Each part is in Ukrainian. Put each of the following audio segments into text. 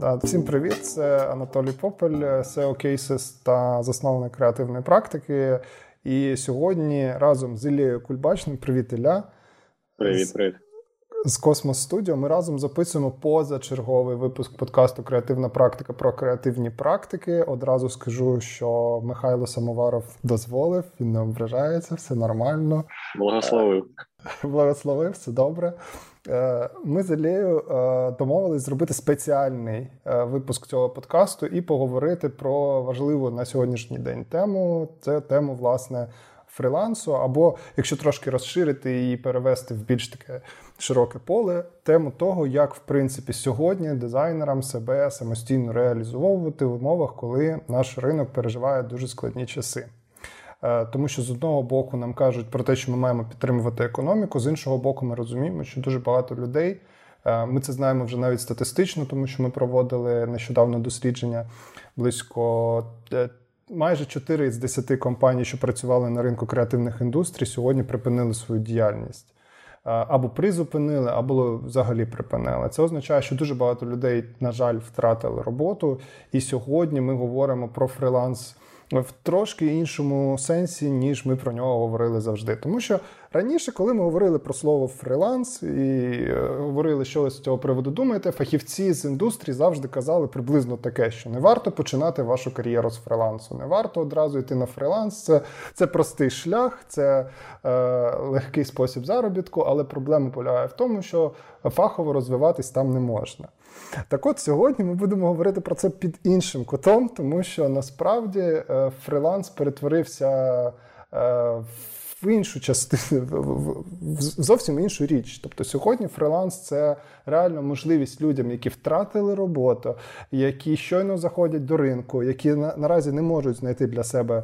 Всім привіт, це Анатолій Попель, SEO Cases та засновник креативної практики. І сьогодні разом з Ілією Кульбачним, привіт, Ілля. Привіт, привіт. З Космос Студіо ми разом записуємо позачерговий випуск подкасту Креативна практика про креативні практики. Одразу скажу, що Михайло Самоваров дозволив, він не ображається, все нормально. Благословив. Благословив, все добре. Е, ми з Алією е, домовились зробити спеціальний е, випуск цього подкасту і поговорити про важливу на сьогоднішній день тему. Це тему, власне, фрилансу, або якщо трошки розширити і перевести в більш таке широке поле, тему того, як в принципі сьогодні дизайнерам себе самостійно реалізовувати в умовах, коли наш ринок переживає дуже складні часи. Е, тому що з одного боку нам кажуть про те, що ми маємо підтримувати економіку, з іншого боку, ми розуміємо, що дуже багато людей. Е, ми це знаємо вже навіть статистично, тому що ми проводили нещодавно дослідження близько е, майже 4 з 10 компаній, що працювали на ринку креативних індустрій, сьогодні припинили свою діяльність. Або призупинили, або взагалі припинили. Це означає, що дуже багато людей, на жаль, втратили роботу. І сьогодні ми говоримо про фриланс в трошки іншому сенсі, ніж ми про нього говорили завжди. Тому що раніше, коли ми говорили про слово фриланс і е, говорили, що з цього приводу думаєте, фахівці з індустрії завжди казали приблизно таке, що не варто починати вашу кар'єру з фрилансу, не варто одразу йти на фриланс. Це це простий шлях, це е, легкий спосіб заробітку, але проблема полягає в тому, що фахово розвиватись там не можна. Так от сьогодні ми будемо говорити про це під іншим кутом, тому що насправді фріланс перетворився е, в іншу частину, в зовсім іншу річ. Тобто сьогодні фриланс це реально можливість людям, які втратили роботу, які щойно заходять до ринку, які наразі не можуть знайти для себе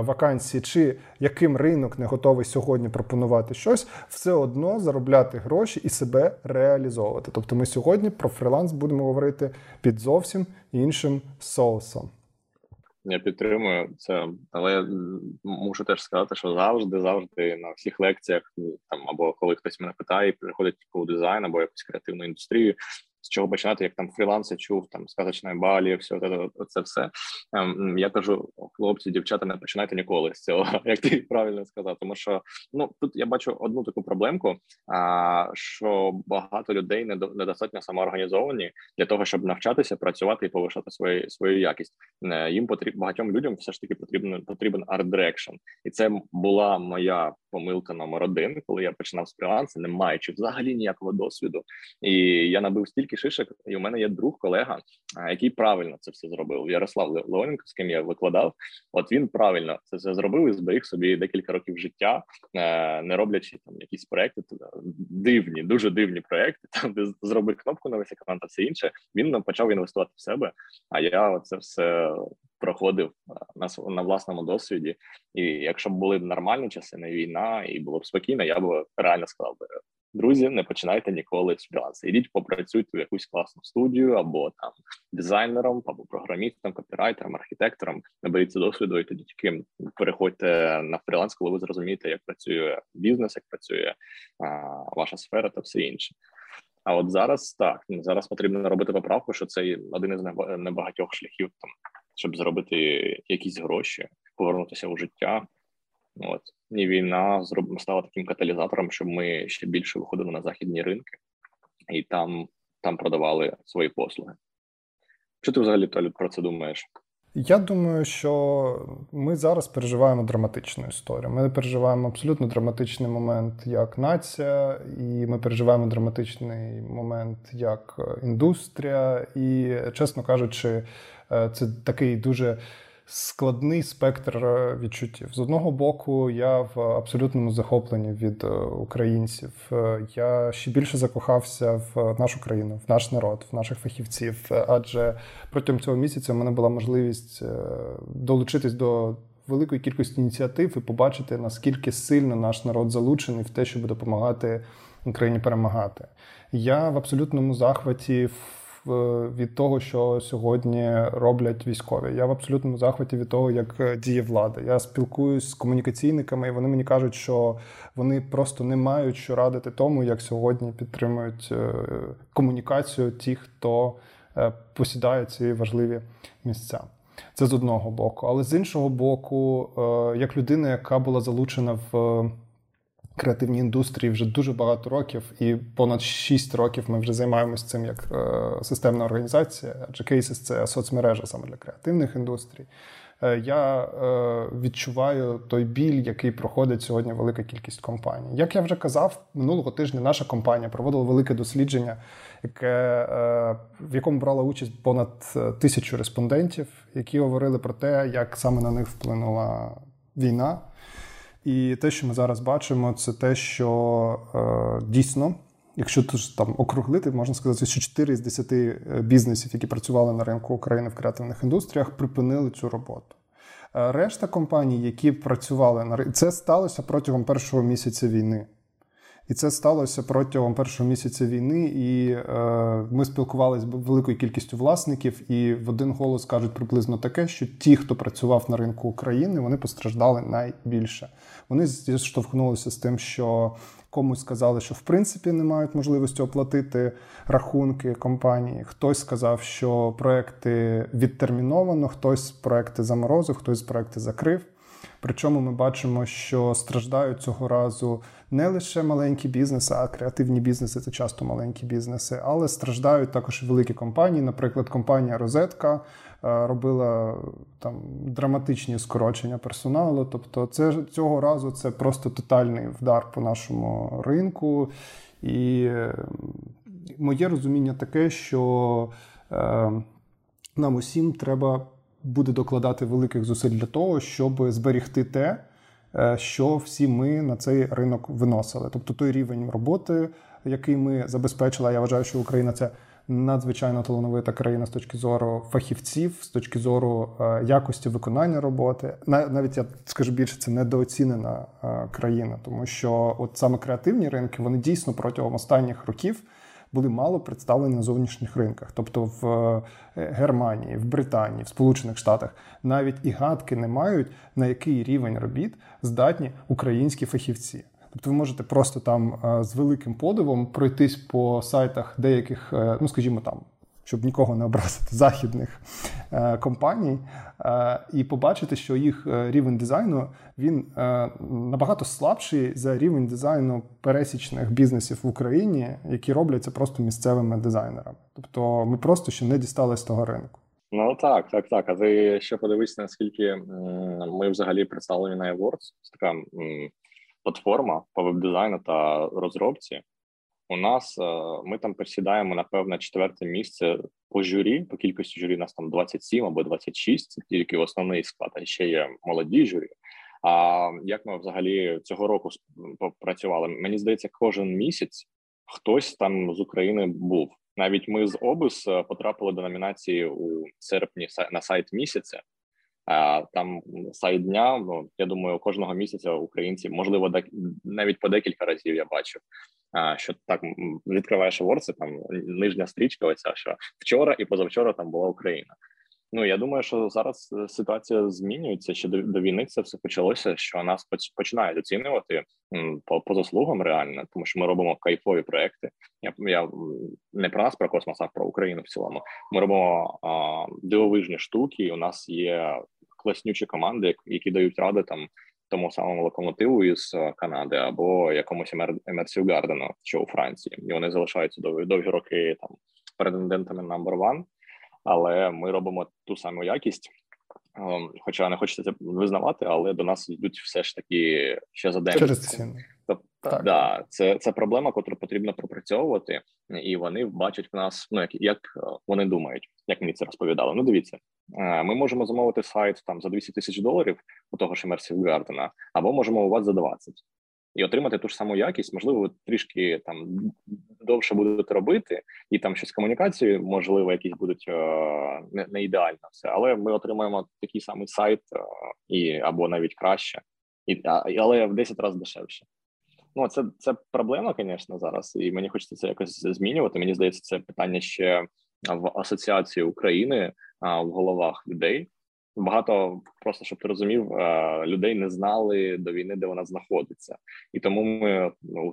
вакансії, чи яким ринок не готовий сьогодні пропонувати щось, все одно заробляти гроші і себе реалізовувати. Тобто, ми сьогодні про фриланс будемо говорити під зовсім іншим соусом. Я підтримую це, але я мушу теж сказати, що завжди, завжди на всіх лекціях там або коли хтось мене питає, приходить по дизайн або якусь креативну індустрію з чого починати, як там фріланси чув, там сказочної балі, все це, все. Ем, я кажу, хлопці, дівчата, не починайте ніколи з цього, як ти правильно сказав. Тому що ну тут я бачу одну таку проблемку, що багато людей недостатньо самоорганізовані для того, щоб навчатися, працювати і повишати свою свою якість. Е, їм потрібно багатьом людям все ж таки потрібен потрібен арт-дирекшн. і це була моя помилка номер один, коли я починав з фрілансу, не маючи взагалі ніякого досвіду, і я набив стільки шишок. І у мене є друг, колега, який правильно це все зробив. Ярослав Леоненко, з ким я викладав. От він правильно це все зробив і зберіг собі декілька років життя, е, не роблячи там якісь проекти дивні, дуже дивні проекти. Там де зробив кнопку на весь екран та все інше. Він почав інвестувати в себе. А я це все проходив на на власному досвіді. І якщо б були нормальні часи, не війна, і було б спокійно, я б реально сказав би. Друзі, не починайте ніколи з фрілансу. Ідіть, попрацюйте в якусь класну студію, або там дизайнером, або програмістом, копірайтером, архітектором. Наберіться досвіду, і тоді тільки переходьте на фріланс, коли ви зрозумієте, як працює бізнес, як працює а, ваша сфера та все інше. А от зараз так зараз потрібно робити поправку, що це один із небагатьох шляхів там щоб зробити якісь гроші, повернутися у життя. От і війна стала таким каталізатором, щоб ми ще більше виходили на західні ринки і там там продавали свої послуги. Що ти взагалі Толі, про це думаєш? Я думаю, що ми зараз переживаємо драматичну історію. Ми переживаємо абсолютно драматичний момент як нація, і ми переживаємо драматичний момент як індустрія. І, чесно кажучи, Е, це такий дуже складний спектр е, відчуттів. З одного боку, я в абсолютному захопленні від е, українців. Я ще більше закохався в нашу країну, в наш народ, в наших фахівців. Адже протягом цього місяця в мене була можливість долучитись до. Великої кількості ініціатив і побачити, наскільки сильно наш народ залучений в те, щоб допомагати Україні перемагати. Я в абсолютному захваті від того, що сьогодні роблять військові. Я в абсолютному захваті від того, як е, діє влада. Я спілкуюсь з комунікаційниками, і вони мені кажуть, що вони просто не мають що радити тому, як сьогодні підтримують е, комунікацію ті, хто посідає ці важливі місця. Це з одного боку. Але з іншого боку, як людина, яка була залучена в креативній індустрії вже дуже багато років, і понад 6 років ми вже займаємося цим як системна організація, адже Cases – це соцмережа саме для креативних індустрій. Е, я е, відчуваю той біль, який проходить сьогодні велика кількість компаній. Як я вже казав, минулого тижня наша компанія проводила велике дослідження, яке е, в якому брала участь понад тисячу респондентів, які говорили про те, як саме на них вплинула війна. І те, що ми зараз бачимо, це те, що е, дійсно, якщо тут там округлити, можна сказати, що 4 з 10 бізнесів, які працювали на ринку України в креативних індустріях, припинили цю роботу. Е, решта компаній, які працювали на ринку, це сталося протягом першого місяця війни. І це сталося протягом першого місяця війни, і е, ми спілкувалися з великою кількістю власників, і в один голос кажуть приблизно таке, що ті, хто працював на ринку України, вони постраждали найбільше. Вони зіштовхнулися з тим, що комусь сказали, що в принципі не мають можливості оплатити рахунки компанії. Хтось сказав, що проекти відтерміновано, хтось проекти заморозив, хтось проекти закрив. Причому ми бачимо, що страждають цього разу не лише маленькі бізнеси, а креативні бізнеси це часто маленькі бізнеси, але страждають також великі компанії. Наприклад, компанія Розетка е, робила там драматичні скорочення персоналу. Тобто, це цього разу це просто тотальний вдар по нашому ринку. І моє розуміння таке, що е, нам усім треба буде докладати великих зусиль для того, щоб зберігти те, е, що всі ми на цей ринок виносили. Тобто той рівень роботи, який ми забезпечили, я вважаю, що Україна це надзвичайно талановита країна з точки зору фахівців, з точки зору е, якості виконання роботи. Навіть я скажу більше, це недооцінена е, країна, тому що от саме креативні ринки вони дійсно протягом останніх років були мало представлені на зовнішніх ринках, тобто в е, Германії, в Британії, в Сполучених Штатах навіть і гадки не мають на який рівень робіт здатні українські фахівці. Тобто ви можете просто там е, з великим подивом пройтись по сайтах деяких, е, ну скажімо там щоб нікого не образити західних е, компаній, е, і побачити, що їх е, рівень дизайну він набагато слабший за рівень дизайну пересічних бізнесів в Україні, які робляться просто місцевими дизайнерами. Тобто ми просто ще не дістали з того ринку. Ну так, так, так. А ти ще подивись, наскільки ми взагалі представлені на Awards. Така платформа по веб-дизайну та розробці. У нас е, ми там присідаємо напевно четверте місце по журі. По кількості журі у нас там 27 або 26, Це тільки основний склад, а ще є молоді журі. А як ми взагалі цього року попрацювали? Мені здається, кожен місяць хтось там з України був. Навіть ми з Обус е, потрапили до номінації у серпні на сайт місяця. А там сайт дня. Ну я думаю, кожного місяця українці можливо навіть по декілька разів я бачив що так відкриваєш Awards, там нижня стрічка, оця що вчора і позавчора там була Україна. Ну я думаю, що зараз е, ситуація змінюється. Ще до, до війни це все почалося. Що нас починають оцінювати по по заслугам реально, тому що ми робимо кайфові проекти. Я я не про нас, про космос, а про Україну в цілому. Ми робимо а, дивовижні штуки. і У нас є класнючі команди, які дають ради там тому самому локомотиву із е, Канади або якомусь Емерсів Гардену, що у Франції, і вони залишаються довгі довгі роки там претендентами number one, але ми робимо ту саму якість. Ем, хоча не хочеться це визнавати, але до нас йдуть все ж таки ще за день. Тобто, да, це це проблема, яку потрібно пропрацьовувати, і вони бачать в нас, ну як як е, вони думають, як мені це розповідали. Ну, дивіться, е, ми можемо замовити сайт там за 200 тисяч доларів у того ж Immersive Garden, або можемо у вас за 20. і отримати ту ж саму якість. Можливо, ви трішки там довше будете робити, і там щось комунікації, можливо, якісь будуть е, не, не ідеально все, але ми отримаємо такий самий сайт, і або навіть краще, і але в 10 разів дешевше. Ну, це це проблема, звісно, зараз, і мені хочеться це якось змінювати. Мені здається, це питання ще в асоціації України в головах людей. Багато просто щоб ти розумів, людей не знали до війни, де вона знаходиться, і тому ми ну,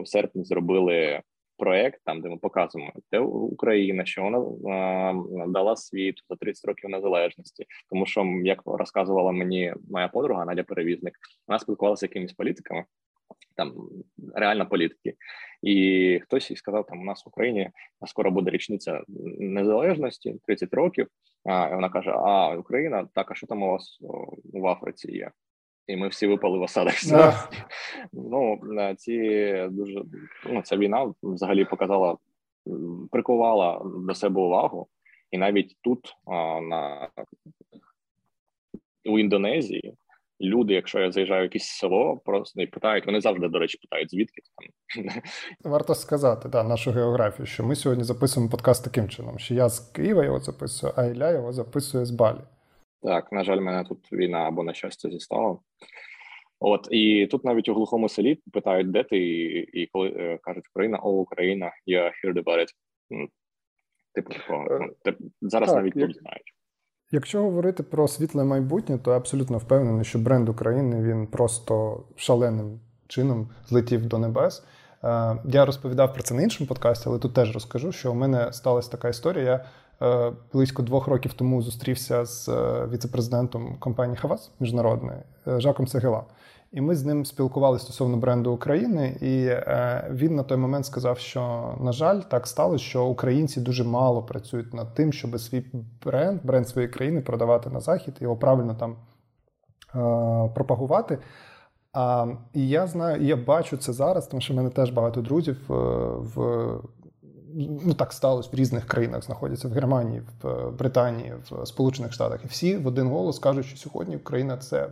у серпні зробили проект, там де ми показуємо, де Україна, що вона а, дала світ за 30 років незалежності, тому що як розказувала мені моя подруга Надя Перевізник, вона спілкувалася з якимись політиками. Там реально політики, і хтось їй сказав: там у нас в Україні скоро буде річниця незалежності 30 років. А і вона каже: А Україна, так а що там у вас в Африці є? І ми всі випали в осадок. Yeah. Ну ці дуже ну ця війна взагалі показала, прикувала до себе увагу, і навіть тут а, на у Індонезії люди, якщо я заїжджаю в якесь село, просто і питають. Вони завжди, до речі, питають, звідки там варто сказати да, нашу географію, що ми сьогодні записуємо подкаст таким чином, що я з Києва його записую, а Ілля його записує з Балі. Так, на жаль, мене тут війна або на щастя зістала. От і тут навіть у глухому селі питають, де ти, і, і коли е, кажуть Україна, о, Україна, я heard about it. Типу, такого ну, зараз так, навіть тут знають. Якщо говорити про світле майбутнє, то я абсолютно впевнений, що бренд України він просто шаленим чином злетів до небес. Е, я розповідав про це на іншому подкасті, але тут теж розкажу, що у мене сталася така історія. Я Е, близько двох років тому зустрівся з е, віцепрезидентом компанії Хавас міжнародної е, Жаком Сегела. І ми з ним спілкувалися стосовно бренду України, і він на той момент сказав, що на жаль, так сталося, що українці дуже мало працюють над тим, щоб свій бренд, бренд своєї країни продавати на захід, його правильно там пропагувати. А, І я знаю, і я бачу це зараз, тому що в мене теж багато друзів в ну так сталося в різних країнах, знаходяться в Германії, в Британії, в Сполучених Штатах. І всі в один голос кажуть, що сьогодні Україна це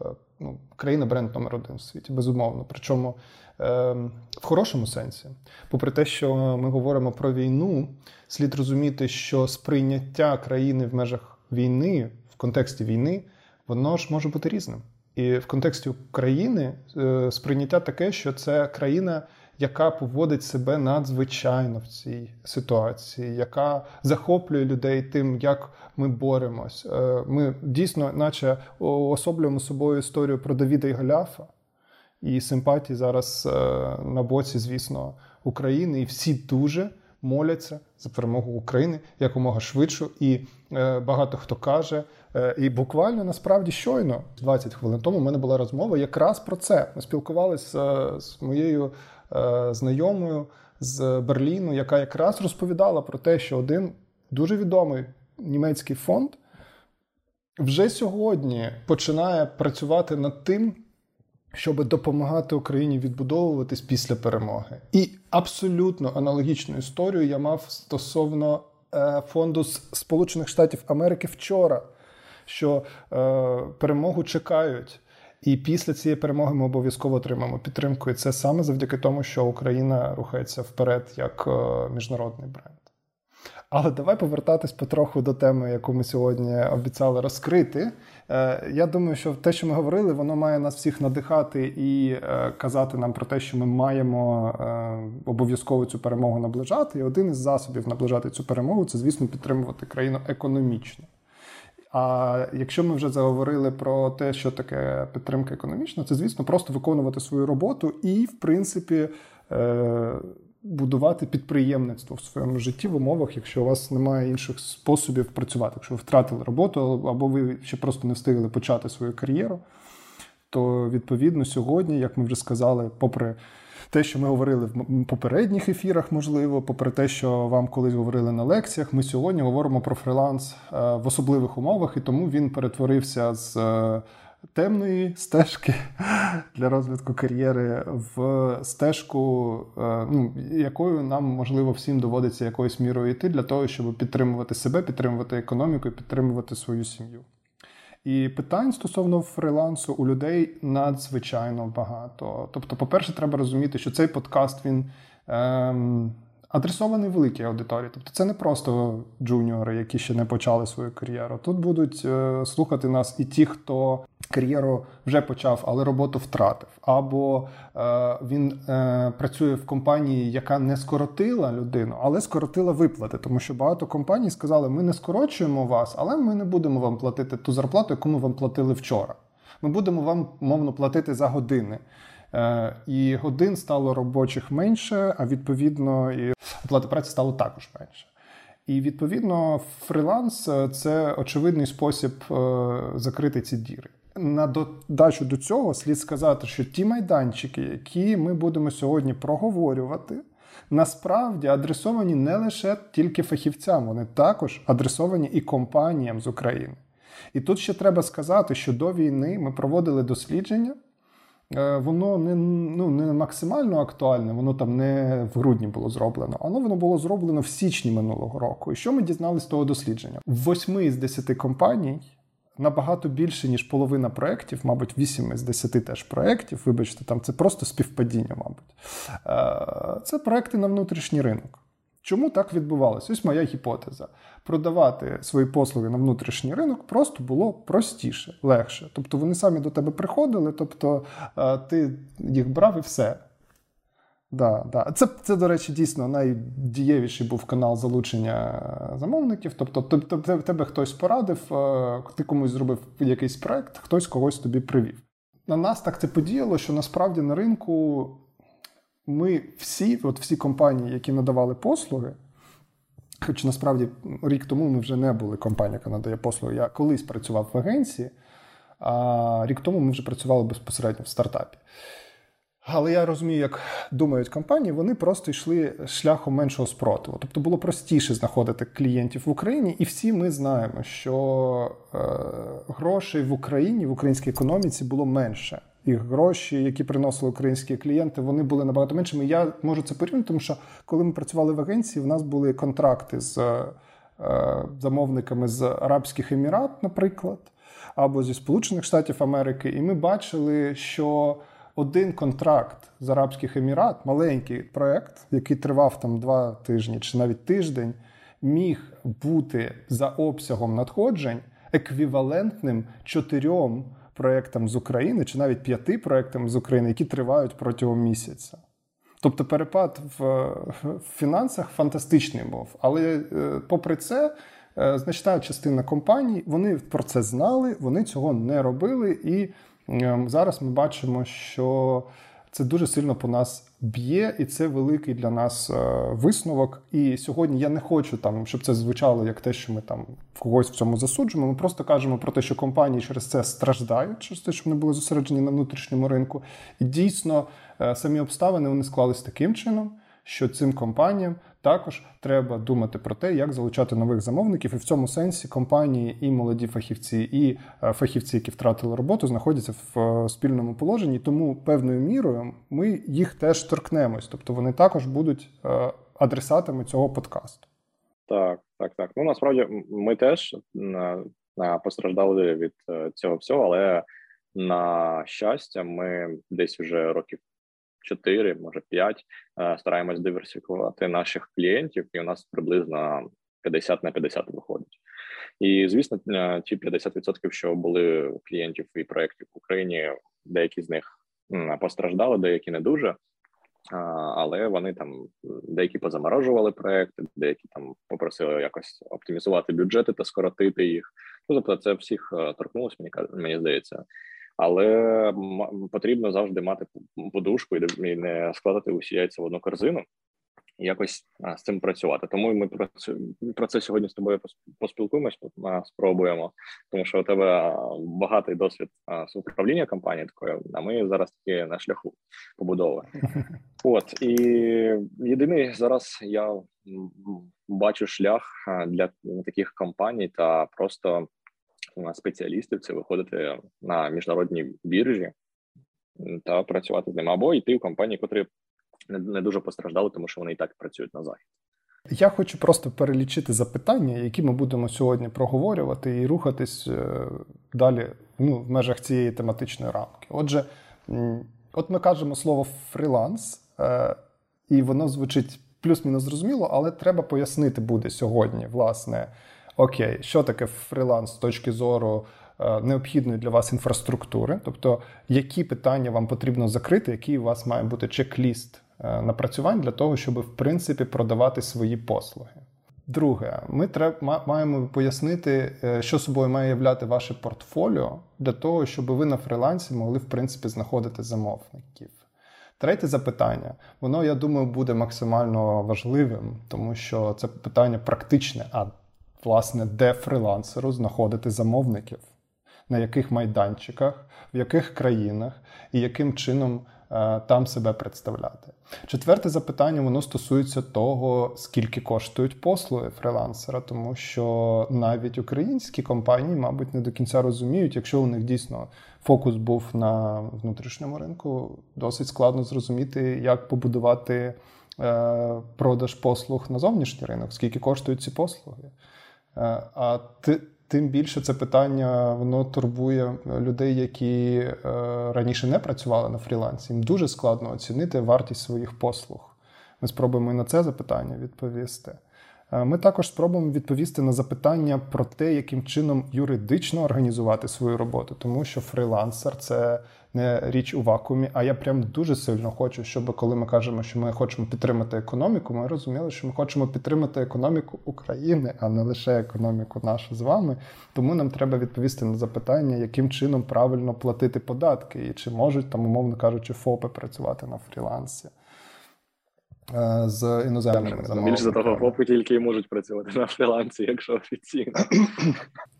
е, ну, країна бренд номер один в світі, безумовно. Причому е, в хорошому сенсі. Попри те, що ми говоримо про війну, слід розуміти, що сприйняття країни в межах війни, в контексті війни, воно ж може бути різним. І в контексті України е, сприйняття таке, що це країна яка поводить себе надзвичайно в цій ситуації, яка захоплює людей тим, як ми боремось. Е, ми дійсно, наче особлюємо собою історію про Давіда і Голяфа, і симпатії зараз е, на боці, звісно, України, і всі дуже. Моляться за перемогу України якомога швидше, і е, багато хто каже. І буквально насправді щойно, 20 хвилин тому, у мене була розмова якраз про це. Ми спілкувалися з моєю знайомою з Берліну, яка якраз розповідала про те, що один дуже відомий німецький фонд вже сьогодні починає працювати над тим. Щоб допомагати Україні відбудовуватись після перемоги, і абсолютно аналогічну історію я мав стосовно е, фонду Сполучених Штатів Америки вчора, що е, перемогу чекають і після цієї перемоги ми обов'язково отримаємо підтримку. І це саме завдяки тому, що Україна рухається вперед як е, міжнародний бренд. Але давай повертатись потроху до теми, яку ми сьогодні обіцяли розкрити. Е, я думаю, що те, що ми говорили, воно має нас всіх надихати і е, казати нам про те, що ми маємо обов'язково цю перемогу наближати. І один із засобів наближати цю перемогу це, звісно, підтримувати країну економічно. А якщо ми вже заговорили про те, що таке підтримка економічна, це звісно просто виконувати свою роботу і, в принципі, е, будувати підприємництво в своєму житті в умовах, якщо у вас немає інших способів працювати, якщо ви втратили роботу, або ви ще просто не встигли почати свою кар'єру, то відповідно сьогодні, як ми вже сказали, попри те, що ми говорили в попередніх ефірах, можливо, попри те, що вам колись говорили на лекціях, ми сьогодні говоримо про фриланс е, в особливих умовах, і тому він перетворився з е, темної стежки для розвитку кар'єри в стежку, е, ну, якою нам можливо всім доводиться якоюсь мірою йти для того, щоб підтримувати себе, підтримувати економіку і підтримувати свою сім'ю. І питань стосовно фрилансу у людей надзвичайно багато. Тобто, по-перше, треба розуміти, що цей подкаст він ем, адресований великій аудиторії. Тобто, це не просто джуніори, які ще не почали свою кар'єру. Тут будуть е, слухати нас і ті, хто кар'єру вже почав, але роботу втратив. Або е, він е, працює в компанії, яка не скоротила людину, але скоротила виплати. Тому що багато компаній сказали, ми не скорочуємо вас, але ми не будемо вам платити ту зарплату, яку ми вам платили вчора. Ми будемо вам мовно платити за години. І годин стало робочих менше, а відповідно, і оплати праці стало також менше. І відповідно, фриланс це очевидний спосіб закрити ці діри. На додачу до цього слід сказати, що ті майданчики, які ми будемо сьогодні проговорювати, насправді адресовані не лише тільки фахівцям, вони також адресовані і компаніям з України. І тут ще треба сказати, що до війни ми проводили дослідження. Е, воно не ну, не максимально актуальне, воно там не в грудні було зроблено, але воно було зроблено в січні минулого року. І що ми дізналися з того дослідження? Восьми з десяти компаній набагато більше, ніж половина проєктів, мабуть, 8 із 10 теж проєктів, вибачте, там це просто співпадіння, мабуть. Е, це проекти на внутрішній ринок. Чому так відбувалося? Ось моя гіпотеза. Продавати свої послуги на внутрішній ринок просто було простіше, легше. Тобто вони самі до тебе приходили, тобто е, ти їх брав і все. Да, да. Це, це, до речі, дійсно найдієвіший був канал залучення замовників. Тобто, тобто тебе хтось порадив, е, ти комусь зробив якийсь проект, хтось когось тобі привів. На нас так це подіяло, що насправді на ринку ми всі, от всі компанії, які надавали послуги, хоч насправді рік тому ми вже не були компанія, яка надає послуги. Я колись працював в агенції, а рік тому ми вже працювали безпосередньо в стартапі. Але я розумію, як думають компанії, вони просто йшли шляхом меншого спротиву. Тобто було простіше знаходити клієнтів в Україні, і всі ми знаємо, що е, грошей в Україні в українській економіці було менше. І гроші, які приносили українські клієнти, вони були набагато меншими. Я можу це порівняти, тому що коли ми працювали в агенції, в нас були контракти з е, замовниками з Арабських Емірат, наприклад, або зі Сполучених Штатів Америки, і ми бачили, що один контракт з Арабських Емірат, маленький проект, який тривав там два тижні чи навіть тиждень, міг бути за обсягом надходжень еквівалентним чотирьом проектам з України чи навіть п'яти проектам з України, які тривають протягом місяця. Тобто перепад в, в фінансах фантастичний був. Але е, попри це, е, значна частина компаній вони про це знали, вони цього не робили і. Ем, зараз ми бачимо, що це дуже сильно по нас б'є, і це великий для нас е, висновок. І сьогодні я не хочу там, щоб це звучало як те, що ми там в когось в цьому засуджуємо. Ми просто кажемо про те, що компанії через це страждають, через те, що вони були зосереджені на внутрішньому ринку. І дійсно е, самі обставини вони склались таким чином, що цим компаніям також треба думати про те, як залучати нових замовників, і в цьому сенсі компанії і молоді фахівці, і е, фахівці, які втратили роботу, знаходяться в е, спільному положенні. Тому певною мірою ми їх теж торкнемось, тобто вони також будуть е, адресатами цього подкасту. Так, так, так. Ну насправді ми теж постраждали від цього всього, але на щастя, ми десь вже років 4, може 5, е, стараємось диверсифікувати наших клієнтів, і у нас приблизно 50 на 50 виходить. І звісно, е, ті 50%, що були клієнтів і проєктів в Україні, деякі з них постраждали, деякі не дуже. Але вони там деякі позаморожували проекти, деякі там попросили якось оптимізувати бюджети та скоротити їх. Ну тобто, це всіх е, торкнулося, мені мені здається але потрібно завжди мати подушку і не складати усі яйця в одну корзину. Якось з цим працювати. Тому ми про це про це сьогодні з тобою поспілкуємось, спробуємо, тому що у тебе багатий досвід з управління компанією такою. А ми зараз таки на шляху побудови. От і єдиний зараз я бачу шлях для таких компаній та просто спеціалістів це виходити на міжнародні біржі та працювати з ними, або йти в компанії, котрі не дуже постраждали, тому що вони і так працюють на захід. Я хочу просто перелічити запитання, які ми будемо сьогодні проговорювати, і рухатись е, далі ну, в межах цієї тематичної рамки. Отже, от ми кажемо слово фріланс, е, і воно звучить плюс-мінус зрозуміло, але треба пояснити буде сьогодні, власне, окей, що таке фріланс з точки зору е, необхідної для вас інфраструктури, тобто які питання вам потрібно закрити, який у вас має бути чек-ліст е, напрацювань для того, щоб в принципі продавати свої послуги. Друге, ми треба маємо пояснити, е, що собою має являти ваше портфоліо для того, щоб ви на фрилансі могли в принципі знаходити замовників. Третє запитання, воно, я думаю, буде максимально важливим, тому що це питання практичне. А власне, де фрилансеру знаходити замовників, на яких майданчиках, в яких країнах і яким чином е, там себе представляти. Четверте запитання воно стосується того, скільки коштують послуги фрилансера, тому що навіть українські компанії, мабуть, не до кінця розуміють, якщо у них дійсно фокус був на внутрішньому ринку, досить складно зрозуміти, як побудувати е, продаж послуг на зовнішній ринок, скільки коштують ці послуги. Е, а тим більше це питання воно турбує людей, які е, раніше не працювали на фрілансі. Їм дуже складно оцінити вартість своїх послуг. Ми спробуємо на це запитання відповісти. Е, ми також спробуємо відповісти на запитання про те, яким чином юридично організувати свою роботу, тому що фрилансер це не річ у вакуумі. А я прям дуже сильно хочу, щоб коли ми кажемо, що ми хочемо підтримати економіку, ми розуміли, що ми хочемо підтримати економіку України, а не лише економіку нашу з вами. Тому нам треба відповісти на запитання, яким чином правильно платити податки, і чи можуть там, умовно кажучи, ФОПи працювати на фрілансі. Е, з іноземними замовниками. Більше за того, ФОПи тільки і можуть працювати на фрілансі, якщо офіційно.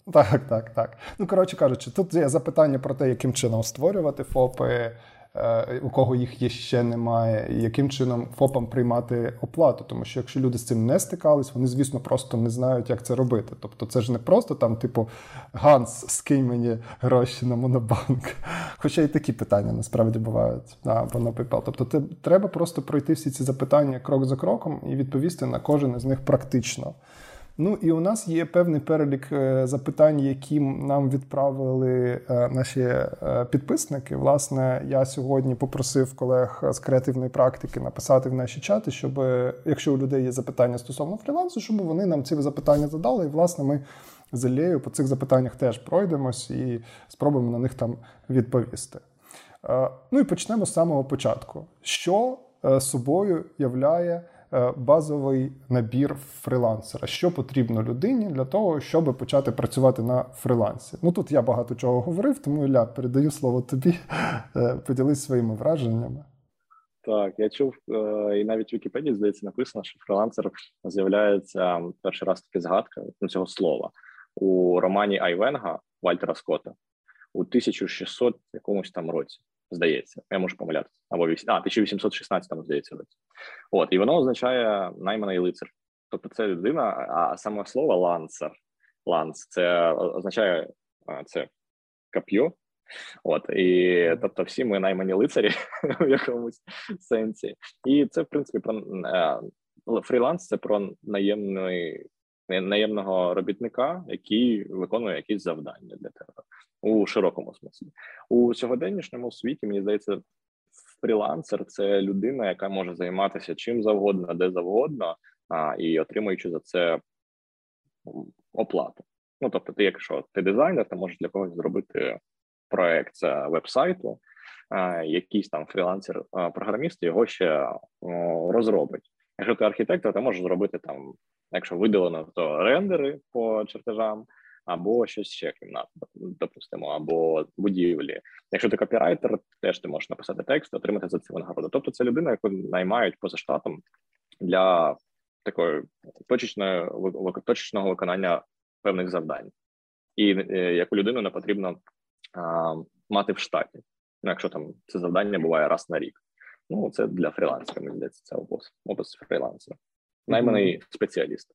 Так, так, так. Ну, коротше кажучи, тут є запитання про те, яким чином створювати ФОПи, Е, у кого їх є ще немає, і яким чином ФОПам приймати оплату. Тому що якщо люди з цим не стикались, вони, звісно, просто не знають, як це робити. Тобто, це ж не просто там, типу, Ганс, скинь мені гроші на Монобанк. Хоча і такі питання насправді бувають або на PayPal. Тобто, те, треба просто пройти всі ці запитання крок за кроком і відповісти на кожен із них практично. Ну і у нас є певний перелік е, запитань, які нам відправили е, наші е, підписники. Власне, я сьогодні попросив колег з креативної практики написати в наші чати, щоб якщо у людей є запитання стосовно фрілансу, щоб вони нам ці запитання задали. І власне ми з Іллею по цих запитаннях теж пройдемось і спробуємо на них там відповісти. Ну і почнемо з самого початку. Що собою являє базовий набір фрилансера. Що потрібно людині для того, щоб почати працювати на фрилансі? Ну тут я багато чого говорив, тому Ілля, передаю слово тобі. Е, поділись своїми враженнями. Так, я чув, е, і навіть в Вікіпедії здається написано, що фрилансер з'являється перший раз таки згадка ну, цього слова у романі Айвенго Вальтера Скотта у 1600 якомусь там році здається, я можу помилятися, або 8, а 1816 здається році. От і воно означає найманий лицар. Тобто, це людина, а саме слово lancer, lance це означає це кап'йо. От і тобто, всі ми наймані лицарі в якомусь сенсі, і це в принципі про е, фріланс. Це про наємний наємного робітника, який виконує якісь завдання для тебе у широкому смислі. У сьогоденнішньому світі мені здається, фрілансер це людина, яка може займатися чим завгодно, де завгодно, а, і отримуючи за це оплату. Ну тобто, ти, якщо ти дизайнер, ти можеш для когось зробити проект веб-сайту, якийсь там фрілансер-програміст його ще розробить. Якщо ти архітектор, ти можеш зробити там, якщо віддалено, то рендери по чертежам, або щось ще кімнат, допустимо, або будівлі. Якщо ти копірайтер, теж ти можеш написати текст, отримати за це винагороду. Тобто, це людина, яку наймають поза штатом для такої точечної точечного виконання певних завдань, і е, яку людину не потрібно а, мати в штаті. Ну, якщо там це завдання буває раз на рік. Ну, це для фрілансера, мені здається, це опис, опис фрілансера. Найманий спеціаліст.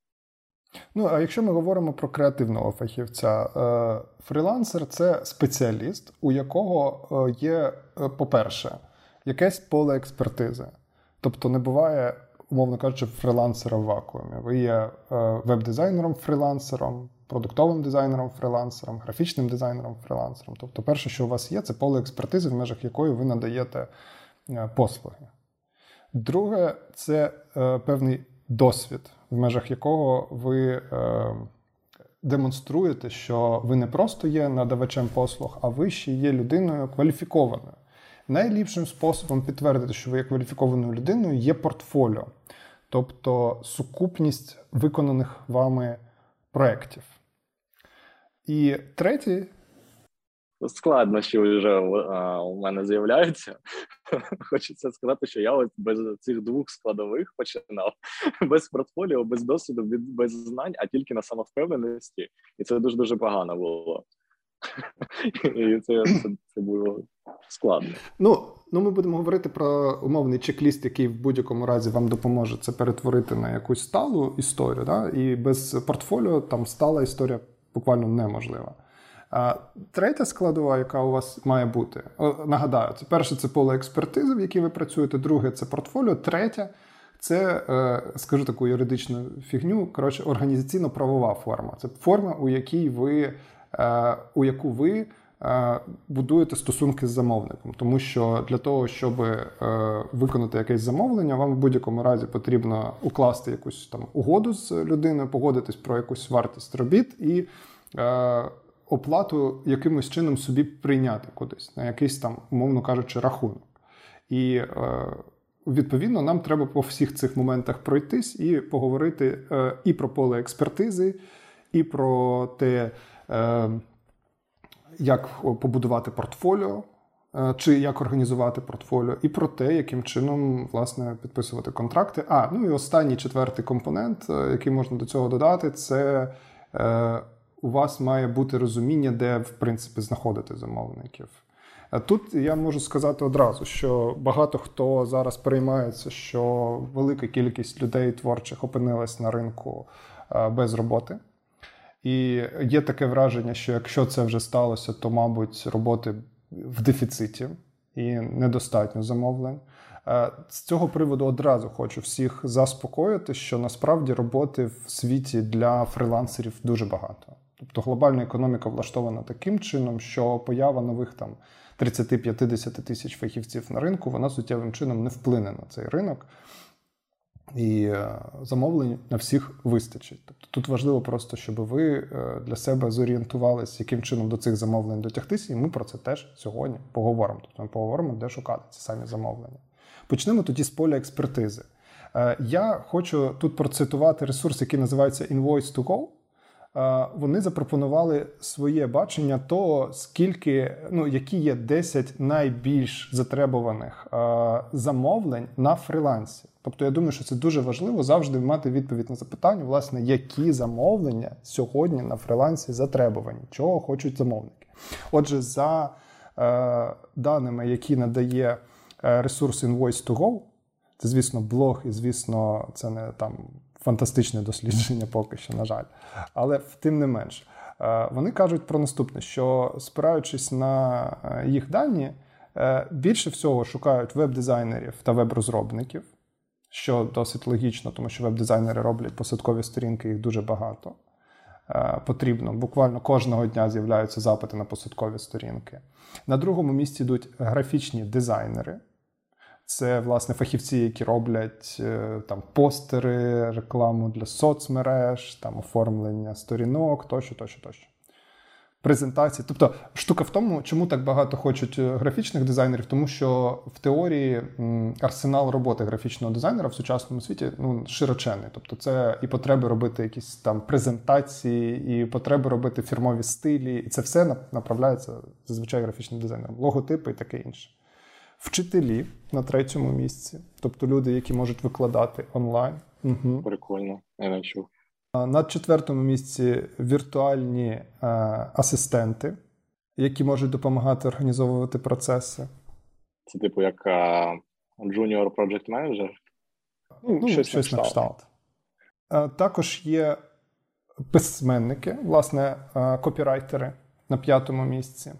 Ну, а якщо ми говоримо про креативного фахівця, е, фрілансер це спеціаліст, у якого е, є, е, по-перше, якесь поле експертизи. Тобто не буває, умовно кажучи, фрілансера в вакуумі. Ви є веб-дизайнером фрілансером, продуктовим дизайнером фрілансером, графічним дизайнером фрілансером. Тобто, перше, що у вас є, це поле експертизи, в межах якої ви надаєте послуги. Друге, це певний досвід, в межах якого ви е, демонструєте, що ви не просто є надавачем послуг, а ви ще є людиною кваліфікованою. Найліпшим способом підтвердити, що ви є кваліфікованою людиною, є портфоліо, тобто сукупність виконаних вами проєктів. І третій. Складнощі вже у мене з'являються хочеться сказати, що я ось без цих двох складових починав без портфоліо, без досвіду, без знань, а тільки на самовпевненості, і це дуже дуже погано було. І це, це, це було складно. Ну ну ми будемо говорити про умовний чек-ліст, який в будь-якому разі вам допоможе це перетворити на якусь сталу історію. Да? І без портфоліо там стала історія буквально неможлива. Третя складова, яка у вас має бути, нагадаю, це перше це поле експертизи, в якій ви працюєте, друге це портфоліо, третє це, е, скажу таку юридичну фігню, коротше, організаційно-правова форма. Це форма, у якій ви, е, у яку ви е, будуєте стосунки з замовником. Тому що для того, щоб виконати якесь замовлення, вам в будь-якому разі потрібно укласти якусь там угоду з людиною, погодитись про якусь вартість робіт і оплату якимось чином собі прийняти кудись, на якийсь там, умовно кажучи, рахунок. І е, відповідно нам треба по всіх цих моментах пройтись і поговорити е, і про поле експертизи, і про те, е, як побудувати портфоліо. Чи як організувати портфоліо, і про те, яким чином власне підписувати контракти. А ну і останній четвертий компонент, який можна до цього додати, це у вас має бути розуміння, де в принципі знаходити замовників. Тут я можу сказати одразу, що багато хто зараз переймається, що велика кількість людей творчих опинилась на ринку без роботи. І є таке враження, що якщо це вже сталося, то, мабуть, роботи в дефіциті і недостатньо замовлень. З цього приводу одразу хочу всіх заспокоїти, що насправді роботи в світі для фрилансерів дуже багато. Тобто глобальна економіка влаштована таким чином, що поява нових там 30-50 тисяч фахівців на ринку, вона суттєвим чином не вплине на цей ринок. І е, замовлень на всіх вистачить. Тобто тут важливо просто, щоб ви е, для себе зорієнтувалися, яким чином до цих замовлень дотягтися, і ми про це теж сьогодні поговоримо. Тобто ми поговоримо, де шукати ці самі замовлення. Почнемо тоді з поля експертизи. Е, я хочу тут процитувати ресурс, який називається Invoice to Go вони запропонували своє бачення того, скільки ну які є 10 найбільш затребуваних замовлень на фрілансі. Тобто, я думаю, що це дуже важливо завжди мати відповідь на запитання, власне, які замовлення сьогодні на фрілансі затребувані, чого хочуть замовники. Отже, за е, даними, які надає е, ресурс Invoice to Go, це, звісно, блог, і звісно, це не там фантастичне дослідження, поки що, на жаль. Але тим не менш, е, вони кажуть про наступне: що спираючись на е, їх дані, е, більше всього шукають веб-дизайнерів та веб-розробників, що досить логічно, тому що веб-дизайнери роблять посадкові сторінки, їх дуже багато. Потрібно буквально кожного дня з'являються запити на посадкові сторінки. На другому місці йдуть графічні дизайнери. Це власне фахівці, які роблять е, там постери, рекламу для соцмереж, там оформлення сторінок, тощо, тощо, тощо. Презентації. Тобто штука в тому, чому так багато хочуть е, графічних дизайнерів, тому що в теорії арсенал роботи графічного дизайнера в сучасному світі ну, широчений. Тобто, це і потреби робити якісь там презентації, і потреби робити фірмові стилі, і це все направляється зазвичай графічним дизайнером, логотипи і таке інше вчителі на третьому місці, тобто люди, які можуть викладати онлайн. Угу. Прикольно, я не чув. На четвертому місці віртуальні е, асистенти, які можуть допомагати організовувати процеси. Це, типу, як Junior Project Manager? Ну, ну Щось, щось на кшталт. Е, також є письменники, власне, е, копірайтери на п'ятому місці.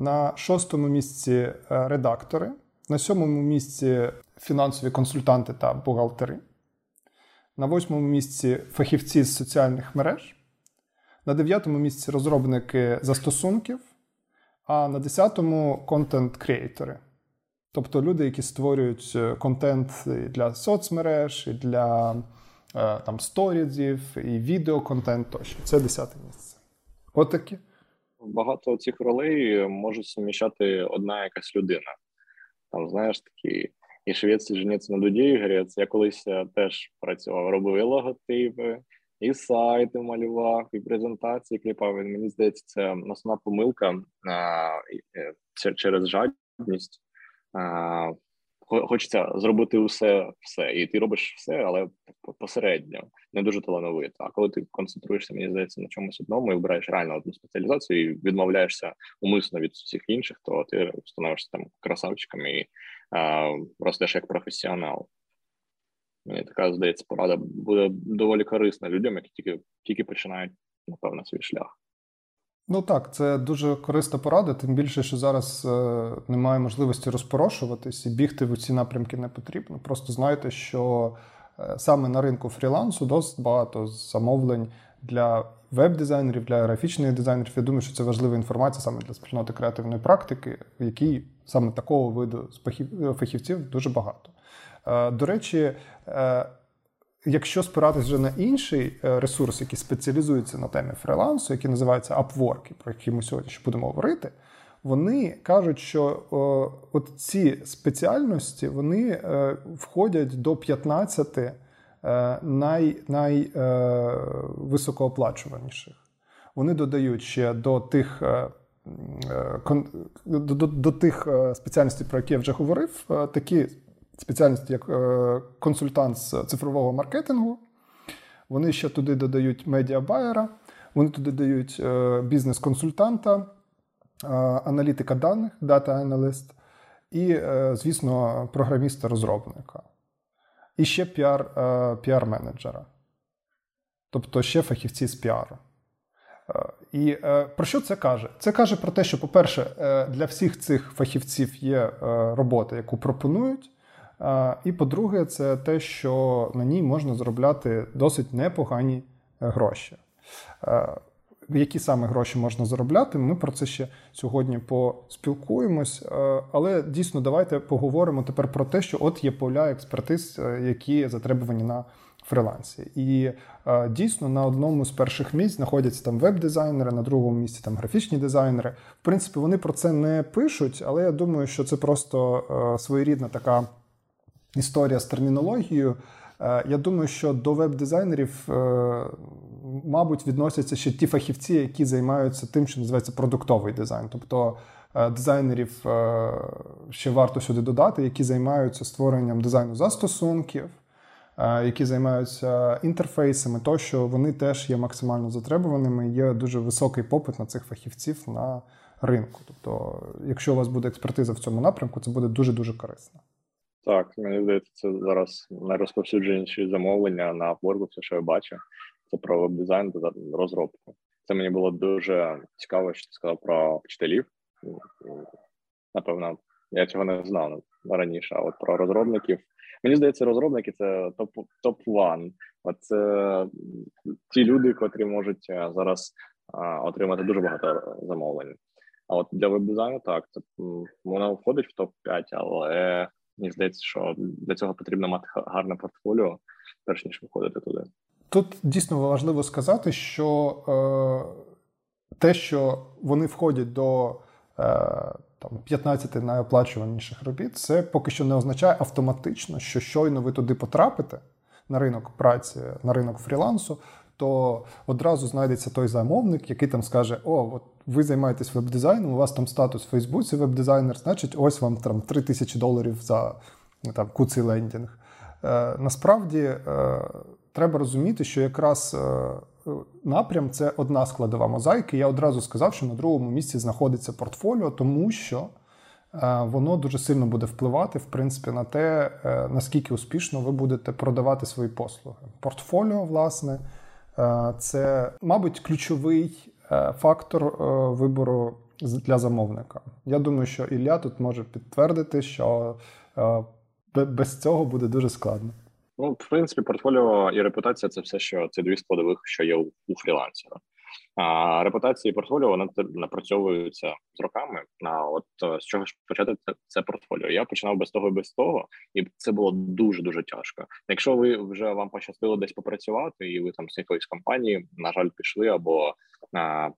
На шостому місці е, редактори, на сьомому місці фінансові консультанти та бухгалтери, на восьмому місці фахівці з соціальних мереж, на дев'ятому місці розробники застосунків, а на десятому контент-креатори. Тобто люди, які створюють е, контент для соцмереж, і для е, там, сторізів, і відеоконтент тощо. Це десяте місце. Отакі. От багато цих ролей може суміщати одна якась людина. Там, знаєш, такі і швець, і женець на дуді, і грець. Я колись е, теж працював, робив і логотипи, і сайти малював, і презентації кліпав. І Мені здається, це основна помилка а, е, через жадність. Хочеться зробити усе, все, і ти робиш все, але посередньо, не дуже талановито. А коли ти концентруєшся, мені здається, на чомусь одному і вибираєш реально одну спеціалізацію і відмовляєшся умисно від всіх інших, то ти становишся там красавчиком і а, ростеш як професіонал. Мені така здається, порада буде доволі корисна людям, які тільки тільки починають напевно свій шлях. Ну так, це дуже корисна порада, тим більше, що зараз е, немає можливості розпорошуватись і бігти в ці напрямки не потрібно. Просто знайте, що е, саме на ринку фрілансу досить багато замовлень для веб-дизайнерів, для графічних дизайнерів. Я думаю, що це важлива інформація саме для спільноти креативної практики, в якій саме такого виду фахівців дуже багато. Е, до речі, е, якщо спиратись вже на інший е, ресурс, який спеціалізується на темі фрилансу, який називається Upwork, про який ми сьогодні ще будемо говорити, вони кажуть, що о, от ці спеціальності вони е, входять до 15 е, най, най е. Вони додають ще до тих. Е, е до, до, до тих спеціальностей, про які я вже говорив, такі спеціальність як е, консультант з цифрового маркетингу. Вони ще туди додають медіабайера, вони туди дають е, бізнес-консультанта, е, аналітика даних, дата-аналіст і, звісно, програміста-розробника. І ще піар, піар-менеджера. Тобто ще фахівці з піару. І про що це каже? Це каже про те, що, по-перше, для всіх цих фахівців є робота, яку пропонують. І по-друге, це те, що на ній можна заробляти досить непогані е, гроші. Які саме гроші можна заробляти, ми про це ще сьогодні поспілкуємось. Е, але дійсно давайте поговоримо тепер про те, що от є поля експертиз, е, які затребувані на фрилансі. І дійсно на одному з перших місць знаходяться там веб-дизайнери, на другому місці там графічні дизайнери. В принципі, вони про це не пишуть, але я думаю, що це просто своєрідна така історія з термінологією. Е, я думаю, що до веб-дизайнерів, е, мабуть, відносяться ще ті фахівці, які займаються тим, що називається продуктовий дизайн. Тобто е, дизайнерів ще варто сюди додати, які займаються створенням дизайну застосунків, які займаються інтерфейсами, тощо вони теж є максимально затребуваними. Є дуже високий попит на цих фахівців на ринку. Тобто, якщо у вас буде експертиза в цьому напрямку, це буде дуже дуже корисно. Так, мені здається, це зараз найрозповсюдженіші замовлення на Upwork, все, що я бачу. Це про веб-дизайн та розробку. Це мені було дуже цікаво, що ти сказав про вчителів. Напевно, я цього не знав раніше. А от про розробників. Мені здається, розробники це топ топ ван. Це ті люди, котрі можуть е, зараз а, отримати дуже багато замовлень. А от для веб-дизайну так, це вона входить в топ 5 але Мені здається, що для цього потрібно мати гарне портфоліо, перш ніж виходити туди. Тут дійсно важливо сказати, що е, те, що вони входять до е, там 15 найоплачуваніших робіт, це поки що не означає автоматично, що щойно ви туди потрапите на ринок праці, на ринок фрілансу, то одразу знайдеться той замовник, який там скаже: О, от ви займаєтесь веб-дизайном, у вас там статус в Фейсбуці, веб-дизайнер, значить, ось вам там 3 тисячі доларів за там, куций лендінг. Е, Насправді е, треба розуміти, що якраз е, напрям це одна складова мозаїки. Я одразу сказав, що на другому місці знаходиться портфоліо, тому що. Е, воно дуже сильно буде впливати, в принципі, на те, е, наскільки успішно ви будете продавати свої послуги. Портфоліо, власне, Е, це, мабуть, ключовий фактор е, вибору для замовника. Я думаю, що Ілля тут може підтвердити, що без цього буде дуже складно. Ну, в принципі, портфоліо і репутація це все, що це дві складових, що є у фрілансера. А репутація і портфоліо вони напрацьовуються з роками. А от з чого ж почати це, це портфоліо? Я починав без того і без того, і це було дуже дуже тяжко. Якщо ви вже вам пощастило десь попрацювати, і ви там з якоїсь компанії, на жаль, пішли або а,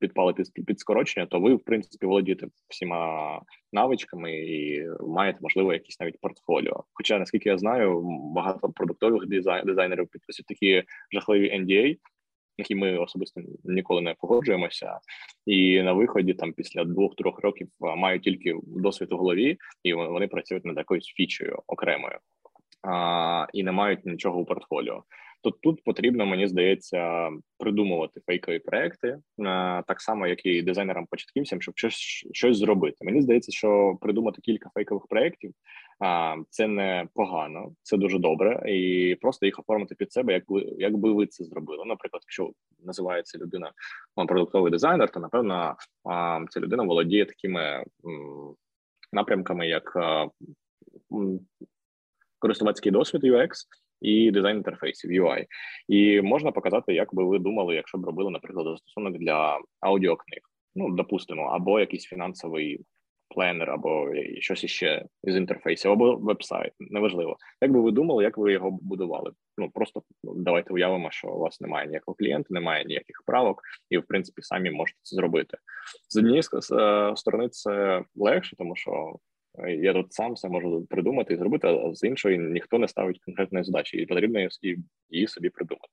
підпали під, під скорочення, то ви в принципі володієте всіма навичками і маєте можливо якісь навіть портфоліо. Хоча наскільки я знаю, багато продуктових дизайн, дизайнерів підписують такі жахливі NDA, які ми особисто ніколи не погоджуємося, і на виході там після двох-трьох років мають тільки досвід у голові, і вони працюють над якоюсь фічею окремою а, і не мають нічого у портфоліо. То тут потрібно, мені здається, придумувати фейкові проекти так само, як і дизайнерам-початківцям, щоб щось щось зробити. Мені здається, що придумати кілька фейкових проєктів це не погано, це дуже добре, і просто їх оформити під себе, як ви як би ви це зробили. Наприклад, якщо називається людина продуктовий дизайнер, то напевно ця людина володіє такими напрямками, як користувацький досвід UX і дизайн інтерфейсів UI. І можна показати, як би ви думали, якщо б робили, наприклад, застосунок для аудіокниг. Ну, допустимо, або якийсь фінансовий пленер, або щось іще з інтерфейсів, або веб-сайт, неважливо. Як би ви думали, як ви його будували? Ну просто ну, давайте уявимо, що у вас немає ніякого клієнта, немає ніяких правок, і в принципі самі можете це зробити. З однієї е, сторони це легше, тому що я тут сам все можу придумати і зробити, а з іншої ніхто не ставить конкретної задачі, і потрібно її, собі придумати.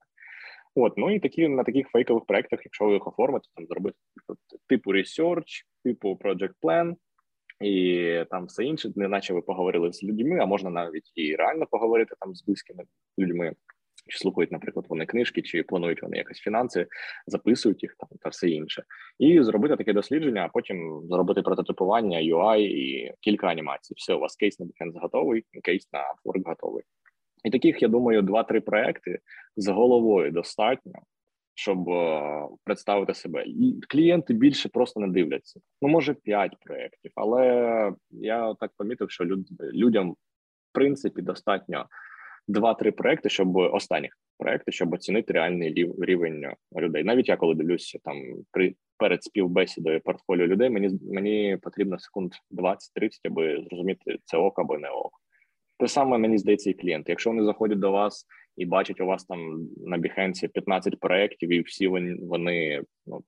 От, ну і такі на таких фейкових проектах, якщо ви їх оформите, там зробити типу research, типу project plan, і там все інше, неначе ви поговорили з людьми, а можна навіть і реально поговорити там з близькими людьми чи слухають, наприклад, вони книжки, чи планують вони якось фінанси, записують їх там та все інше, і зробити таке дослідження, а потім зробити прототипування, UI і кілька анімацій. Все, у вас кейс на Behance готовий, кейс на Upwork готовий. І таких, я думаю, два-три проекти з головою достатньо, щоб uh, представити себе. І клієнти більше просто не дивляться. Ну, може, п'ять проєктів, але я так помітив, що люд, людям в принципі достатньо два-три проекти, щоб останніх проекти, щоб оцінити реальний рівень людей. Навіть я коли дивлюся там при перед співбесідою портфоліо людей, мені мені потрібно секунд 20-30, аби зрозуміти це ок або не ок. Те саме мені здається, і клієнти. Якщо вони заходять до вас і бачать у вас там на Behance 15 проєктів, і всі вони вони ну.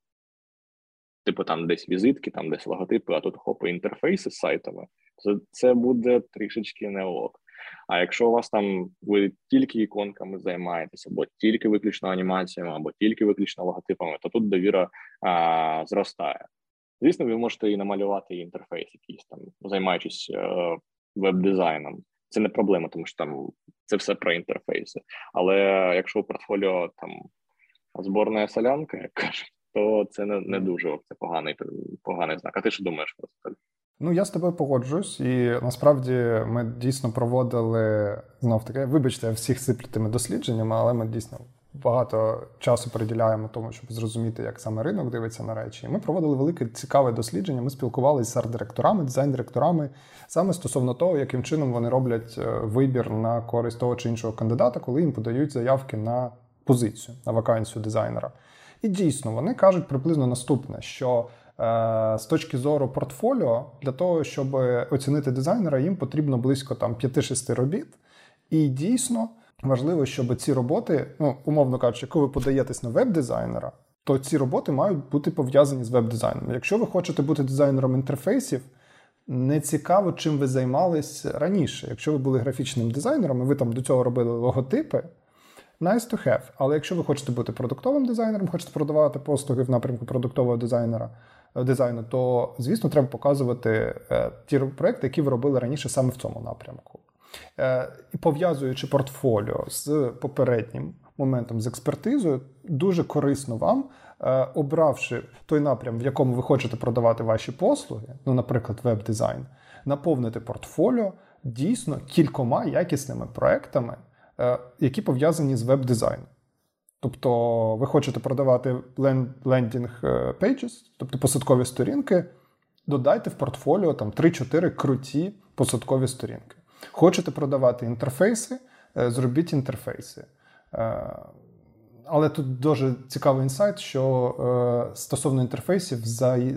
Типу там десь візитки, там десь логотипи, а тут хопи інтерфейси з сайтами, це це буде трішечки не ок. А якщо у вас там ви тільки іконками займаєтеся, або тільки виключно анімаціями, або тільки виключно логотипами, то тут довіра а, зростає. Звісно, ви можете і намалювати інтерфейс, якийсь там, займаючись е, веб-дизайном. Це не проблема, тому що там це все про інтерфейси. Але якщо у портфоліо там зборна солянка, як кажуть, то це не не дуже це поганий поганий знак. А ти що думаєш про це? Ну, я з тобою погоджуюсь, і насправді ми дійсно проводили знов таки, вибачте, всіх сиплю дослідженнями, але ми дійсно багато часу приділяємо тому, щоб зрозуміти, як саме ринок дивиться на речі. Ми проводили велике цікаве дослідження. Ми спілкувалися з арт-директорами, дизайн-директорами саме стосовно того, яким чином вони роблять е, вибір на користь того чи іншого кандидата, коли їм подають заявки на позицію, на вакансію дизайнера. І дійсно вони кажуть приблизно наступне: що Е, з точки зору портфоліо, для того, щоб оцінити дизайнера, їм потрібно близько там 5-6 робіт. І дійсно важливо, щоб ці роботи, ну умовно кажучи, коли ви подаєтесь на веб-дизайнера, то ці роботи мають бути пов'язані з веб-дизайном. Якщо ви хочете бути дизайнером інтерфейсів, не цікаво, чим ви займались раніше. Якщо ви були графічним дизайнером, і ви там до цього робили логотипи. Nice to have. Але якщо ви хочете бути продуктовим дизайнером, хочете продавати послуги в напрямку продуктового дизайнера, дизайну, то звісно треба показувати е, ті проекти, які ви робили раніше саме в цьому напрямку. Е, пов'язуючи портфоліо з попереднім моментом з експертизою, дуже корисно вам, е, обравши той напрям, в якому ви хочете продавати ваші послуги, ну, наприклад, веб-дизайн, наповнити портфоліо дійсно кількома якісними проектами, які пов'язані з веб-дизайном. Тобто ви хочете продавати landing е, pages, тобто посадкові сторінки, додайте в портфоліо там 3-4 круті посадкові сторінки. Хочете продавати інтерфейси, е, зробіть інтерфейси. Е, але тут дуже цікавий інсайт, що стосовно інтерфейсів,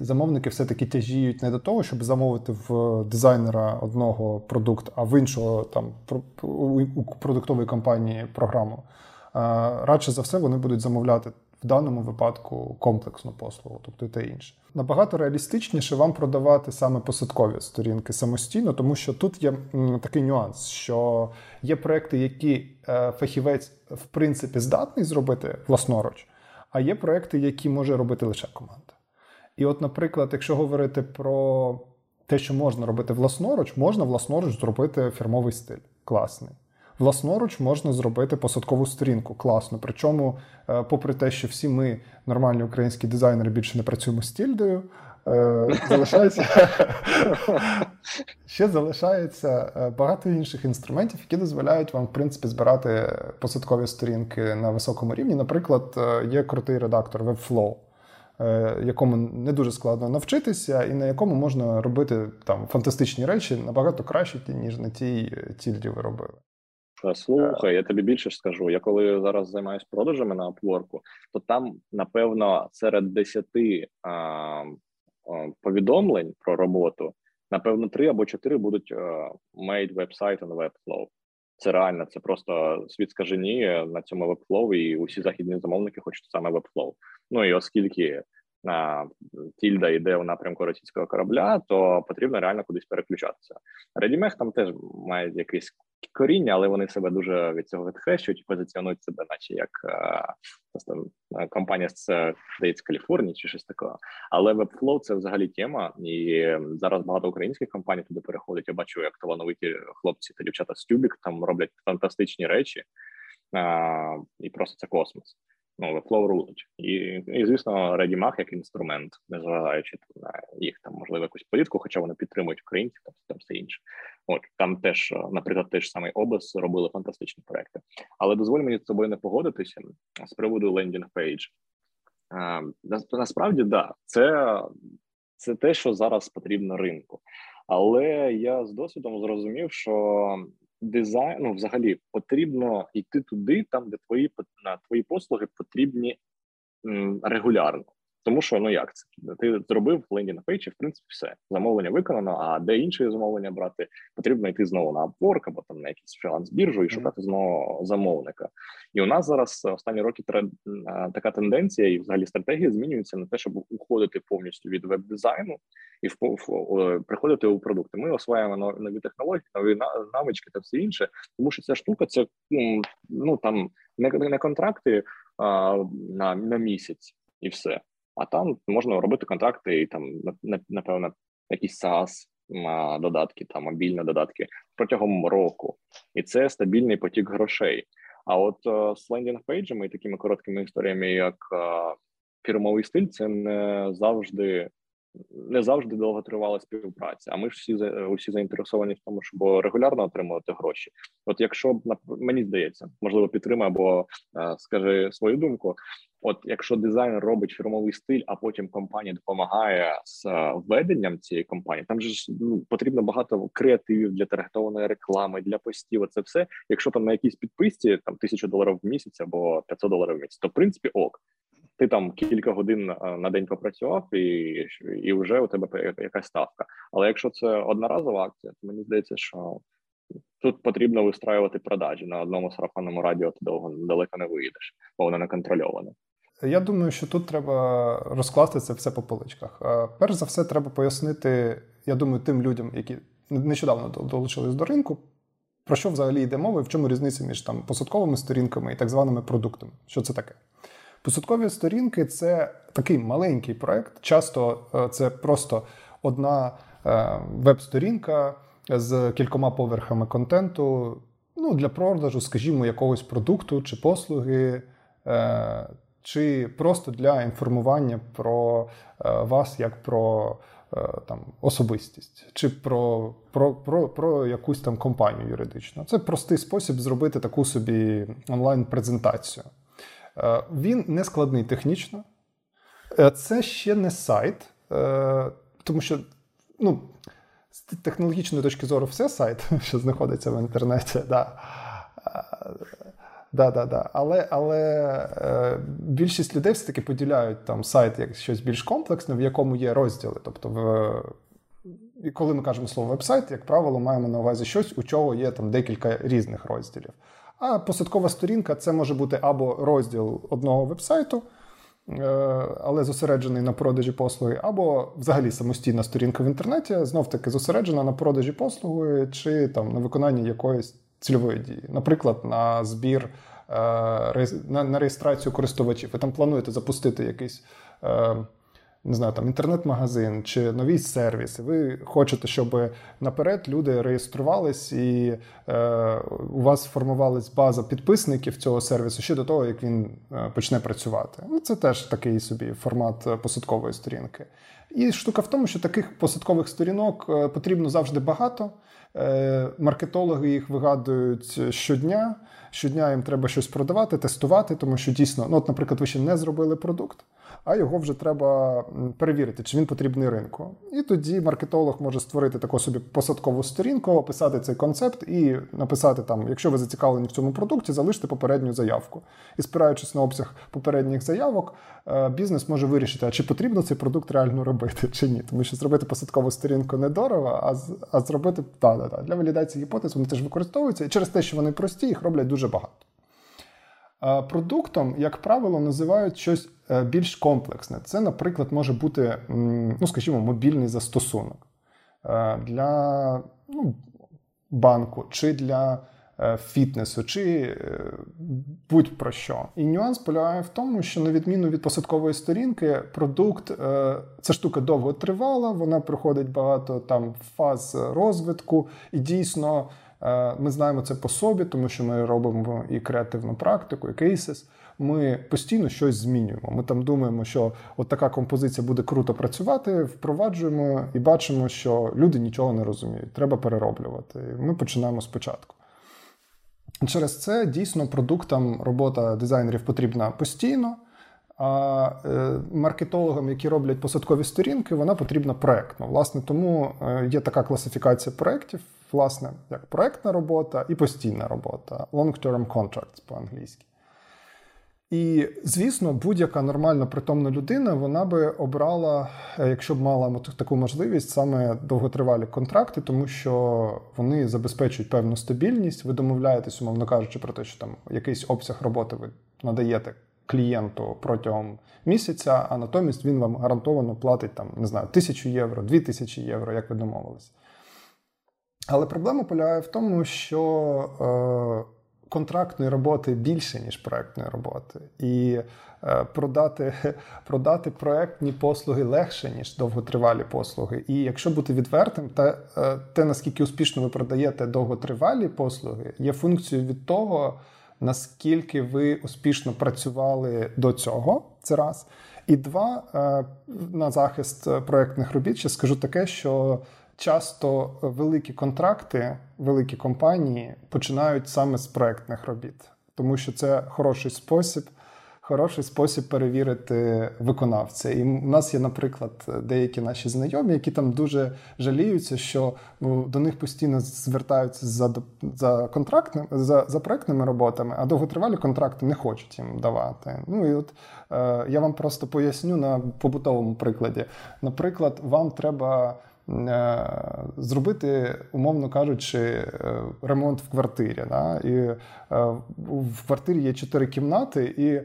замовники все-таки тяжіють не до того, щоб замовити в дизайнера одного продукт, а в іншого там у продуктової компанії програму радше за все вони будуть замовляти в даному випадку комплексну послугу, тобто і те інше. Набагато реалістичніше вам продавати саме посадкові сторінки самостійно, тому що тут є такий нюанс, що є проекти, які е, фахівець в принципі здатний зробити власноруч. а є проекти, які може робити лише команда. І, от, наприклад, якщо говорити про те, що можна робити власноруч, можна власноруч зробити фірмовий стиль. Класний. Власноруч можна зробити посадкову сторінку. Класно. Причому, е, попри те, що всі ми, нормальні українські дизайнери, більше не працюємо з тільдою, е, залишається ще залишається е, багато інших інструментів, які дозволяють вам, в принципі, збирати посадкові сторінки на високому рівні. Наприклад, є крутий редактор Webflow. Якому не дуже складно навчитися, і на якому можна робити там фантастичні речі набагато краще, ніж на тій тільді ви робили. Слухай, я тобі більше скажу. Я коли зараз займаюся продажами на Upwork, то там, напевно, серед десяти повідомлень про роботу, напевно, три або чотири будуть а, made website on Webflow. Це реально, це просто світ скаженіє на цьому Webflow, і усі західні замовники хочуть саме Webflow. Ну і оскільки а, тільда йде у напрямку російського корабля, то потрібно реально кудись переключатися. Редімех там теж має якийсь коріння, але вони себе дуже від цього відхрещують і позиціонують себе, наче як просто компанія з здається, Каліфорнії чи щось такого. Але Webflow – це взагалі тема, і зараз багато українських компаній туди переходять. Я бачу, як талановиті хлопці та дівчата з Tubik там роблять фантастичні речі, і просто це космос ну, Webflow рулить. І, і звісно, Readymag як інструмент, незважаючи на їх там можливо якусь політику, хоча вони підтримують українців, там, там все інше. От там теж, наприклад, теж самий Obys робили фантастичні проекти. Але дозволь мені з тобою не погодитися з приводу landing page. Насправді, да, це, це те, що зараз потрібно ринку. Але я з досвідом зрозумів, що дизайн, ну, взагалі потрібно йти туди, там де твої на твої послуги потрібні регулярно. Тому що ну як це ти зробив landing page і в принципі все замовлення виконано. А де інше замовлення брати, потрібно йти знову на Upwork або там на якийсь фріланс біржу і шукати знову замовника. І у нас зараз останні роки така тенденція, і взагалі стратегія змінюється на те, щоб уходити повністю від веб-дизайну і в, в, приходити у продукти. Ми осваємо нові технології, нові навички та все інше. Тому що ця штука це ну там не, не контракти а, на, на місяць і все. А там можна робити контракти і там напевно якісь SaaS додатки, там мобільні додатки протягом року, і це стабільний потік грошей. А от е, з landing page ами і такими короткими історіями, як е, фірмовий стиль, це не завжди не завжди довготривала співпраця. А ми ж всі усі заінтересовані в тому, щоб регулярно отримувати гроші. От якщо мені здається, можливо, підтримай або е, скажи свою думку. От, якщо дизайнер робить фірмовий стиль, а потім компанія допомагає з е, введенням цієї компанії, там же ну, потрібно багато креативів для таргетованої реклами, для постів. Це все. Якщо там на якійсь підписці там тисячу доларів в місяць або 500 доларів в місяць, то в принципі ок. Ти там кілька годин е, на день попрацював, і і вже у тебе якась ставка. Але якщо це одноразова акція, то мені здається, що тут потрібно вистраювати продажі на одному сарафанному радіо. Ти довго далеко не виїдеш, бо воно не контрольоване. Я думаю, що тут треба розкласти це все по поличках. Перш за все, треба пояснити, я думаю, тим людям, які нещодавно долучились до ринку, про що взагалі йде мова і в чому різниця між там посадковими сторінками і так званими продуктами. Що це таке? Посадкові сторінки це такий маленький проект. Часто е, це просто одна е, веб-сторінка з кількома поверхами контенту. Ну, для продажу, скажімо, якогось продукту чи послуги. Е, чи просто для інформування про вас як про там особистість, чи про про, про, про якусь там компанію юридичну. Це простий спосіб зробити таку собі онлайн-презентацію. Е, він не складний технічно. Це ще не сайт, тому що ну, з технологічної точки зору все сайт, що знаходиться в інтернеті. Да. Да, да, да. Але але е, більшість людей все-таки поділяють там сайт як щось більш комплексне, в якому є розділи. Тобто, в, коли ми кажемо слово веб-сайт, як правило, маємо на увазі щось, у чого є там декілька різних розділів. А посадкова сторінка це може бути або розділ одного веб-сайту, е, але зосереджений на продажі послуги, або взагалі самостійна сторінка в інтернеті, знов-таки зосереджена на продажі послуги чи там на виконанні якоїсь цільової дії. Наприклад, на збір на, на реєстрацію користувачів. Ви там плануєте запустити якийсь не знаю, там інтернет-магазин чи нові сервіси. Ви хочете, щоб наперед люди реєструвались і е, у вас формувалась база підписників цього сервісу ще до того, як він е, почне працювати. Ну, Це теж такий собі формат е, посадкової сторінки. І штука в тому, що таких посадкових сторінок е, потрібно завжди багато. Маркетологи їх вигадують щодня. Щодня їм треба щось продавати, тестувати, тому що дійсно, ну, от, наприклад, ви ще не зробили продукт а його вже треба перевірити, чи він потрібний ринку. І тоді маркетолог може створити таку собі посадкову сторінку, описати цей концепт і написати там, якщо ви зацікавлені в цьому продукті, залиште попередню заявку. І спираючись на обсяг попередніх заявок, е, бізнес може вирішити, а чи потрібно цей продукт реально робити, чи ні. Тому що зробити посадкову сторінку недорого, а а зробити да, да, да. для валідації гіпотез вони теж використовуються, і через те, що вони прості, їх роблять дуже багато. Продуктом, як правило, називають щось е, більш комплексне. Це, наприклад, може бути, ну, скажімо, мобільний застосунок е, для ну, банку чи для е, фітнесу, чи будь-про що. І нюанс полягає в тому, що, на відміну від посадкової сторінки, продукт ця штука довго тривала, вона проходить багато там фаз розвитку, і дійсно. Е, ми знаємо це по собі, тому що ми робимо і креативну практику, і кейсис. Ми постійно щось змінюємо. Ми там думаємо, що от така композиція буде круто працювати, впроваджуємо і бачимо, що люди нічого не розуміють. Треба перероблювати. Ми починаємо спочатку. Через це дійсно продуктам робота дизайнерів потрібна постійно. А е, маркетологам, які роблять посадкові сторінки, вона потрібна проектно. Власне, тому е, є така класифікація проєктів, власне, як проектна робота і постійна робота, long-term contracts по-англійськи. І, звісно, будь-яка нормальна притомна людина вона би обрала, е, якщо б мала таку можливість, саме довготривалі контракти, тому що вони забезпечують певну стабільність. Ви домовляєтесь, умовно кажучи, про те, що там якийсь обсяг роботи ви надаєте клієнту протягом місяця, а натомість він вам гарантовано платить там, не знаю, тисячу євро, дві тисячі євро, як ви домовились. Але проблема полягає в тому, що е, контрактної роботи більше, ніж проектної роботи. І е, продати продати проектні послуги легше, ніж довготривалі послуги. І якщо бути відвертим, те, е, те наскільки успішно ви продаєте довготривалі послуги, є функцією від того, наскільки ви успішно працювали до цього. Це раз. І два, е, на захист проектних робіт, ще скажу таке, що часто великі контракти, великі компанії починають саме з проектних робіт, тому що це хороший спосіб. Хороший спосіб перевірити виконавця. І у нас є, наприклад, деякі наші знайомі, які там дуже жаліються, що ну, до них постійно звертаються за за контрактним за за проектними роботами, а довготривалі контракти не хочуть їм давати. Ну і от е, я вам просто поясню на побутовому прикладі. Наприклад, вам треба. Е, зробити, умовно кажучи, е, ремонт в квартирі. Да? І е, в квартирі є чотири кімнати, і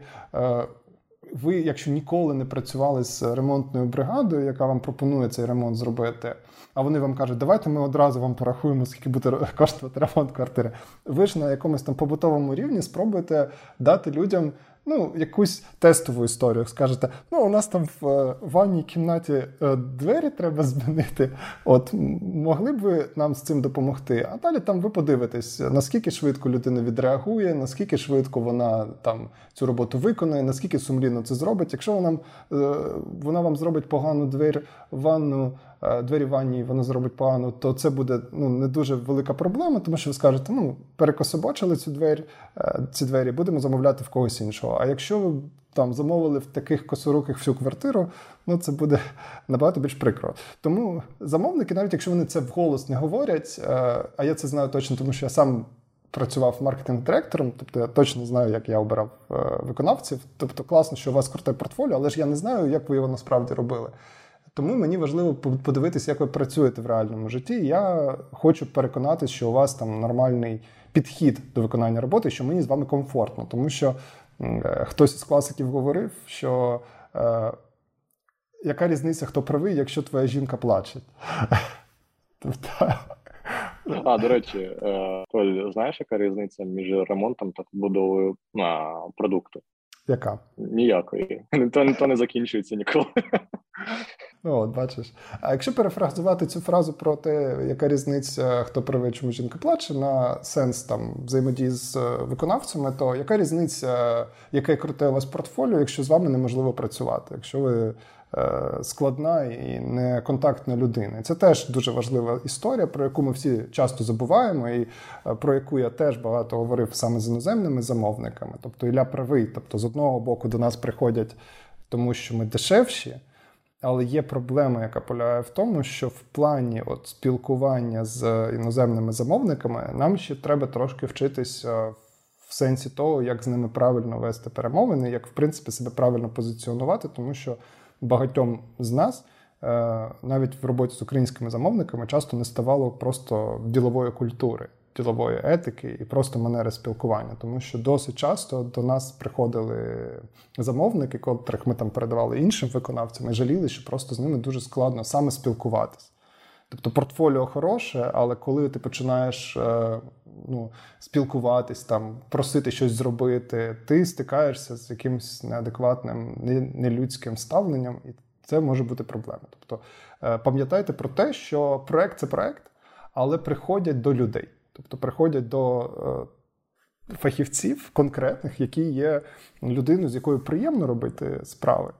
ви, якщо ніколи не працювали з ремонтною бригадою, яка вам пропонує цей ремонт зробити, а вони вам кажуть, давайте ми одразу вам порахуємо, скільки буде коштувати ремонт квартири. Ви ж на якомусь там побутовому рівні спробуєте дати людям ну, якусь тестову історію. Скажете, ну, у нас там в е, ванній кімнаті е, двері треба змінити. От могли б ви нам з цим допомогти? А далі там ви подивитесь, наскільки швидко людина відреагує, наскільки швидко вона там цю роботу виконує, наскільки сумлінно це зробить. Якщо вона е, вона вам зробить погану двері в ванну. Двері в ванні вона зробить погано, то це буде ну не дуже велика проблема, тому що ви скажете, ну перекособочили цю двері, ці двері, будемо замовляти в когось іншого. А якщо ви там замовили в таких косоруких всю квартиру, ну це буде набагато більш прикро. Тому замовники, навіть якщо вони це вголос не говорять, е, а я це знаю точно, тому що я сам. Працював маркетинг-директором, тобто я точно знаю, як я обирав е, виконавців. Тобто класно, що у вас круте портфоліо, але ж я не знаю, як ви його насправді робили. Тому мені важливо подивитися, як ви працюєте в реальному житті. Я хочу переконатися, що у вас там нормальний підхід до виконання роботи, що мені з вами комфортно, тому що Е, хтось із класиків говорив, що е, яка різниця, хто правий, якщо твоя жінка плаче? А, до речі, е, Толь, знаєш, яка різниця між ремонтом та побудовою продукту? Яка? Ніякої. То, то не закінчується ніколи. Ну, от, бачиш. А якщо перефразувати цю фразу про те, яка різниця, хто правий, чому жінка плаче, на сенс там взаємодії з е, виконавцями, то яка різниця, яке круте у вас портфоліо, якщо з вами неможливо працювати, якщо ви складна і неконтактна людина? Це теж дуже важлива історія, про яку ми всі часто забуваємо, і е, про яку я теж багато говорив саме з іноземними замовниками. Тобто Ілля правий, тобто з одного боку до нас приходять, тому що ми дешевші. Але є проблема, яка полягає в тому, що в плані от спілкування з іноземними замовниками нам ще треба трошки вчитися в сенсі того, як з ними правильно вести перемовини, як в принципі себе правильно позиціонувати, тому що багатьом з нас. Е, навіть в роботі з українськими замовниками часто не ставало просто ділової культури ділової етики і просто манери спілкування, тому що досить часто до нас приходили замовники, котрих ми там передавали іншим виконавцям, і жаліли, що просто з ними дуже складно саме спілкуватись. Тобто портфоліо хороше, але коли ти починаєш е, ну, спілкуватись, там, просити щось зробити, ти стикаєшся з якимось неадекватним, нелюдським ставленням, і це може бути проблема. Тобто е, пам'ятайте про те, що проект це проект, але приходять до людей. Тобто приходять до е, фахівців конкретних, які є людиною, з якою приємно робити справи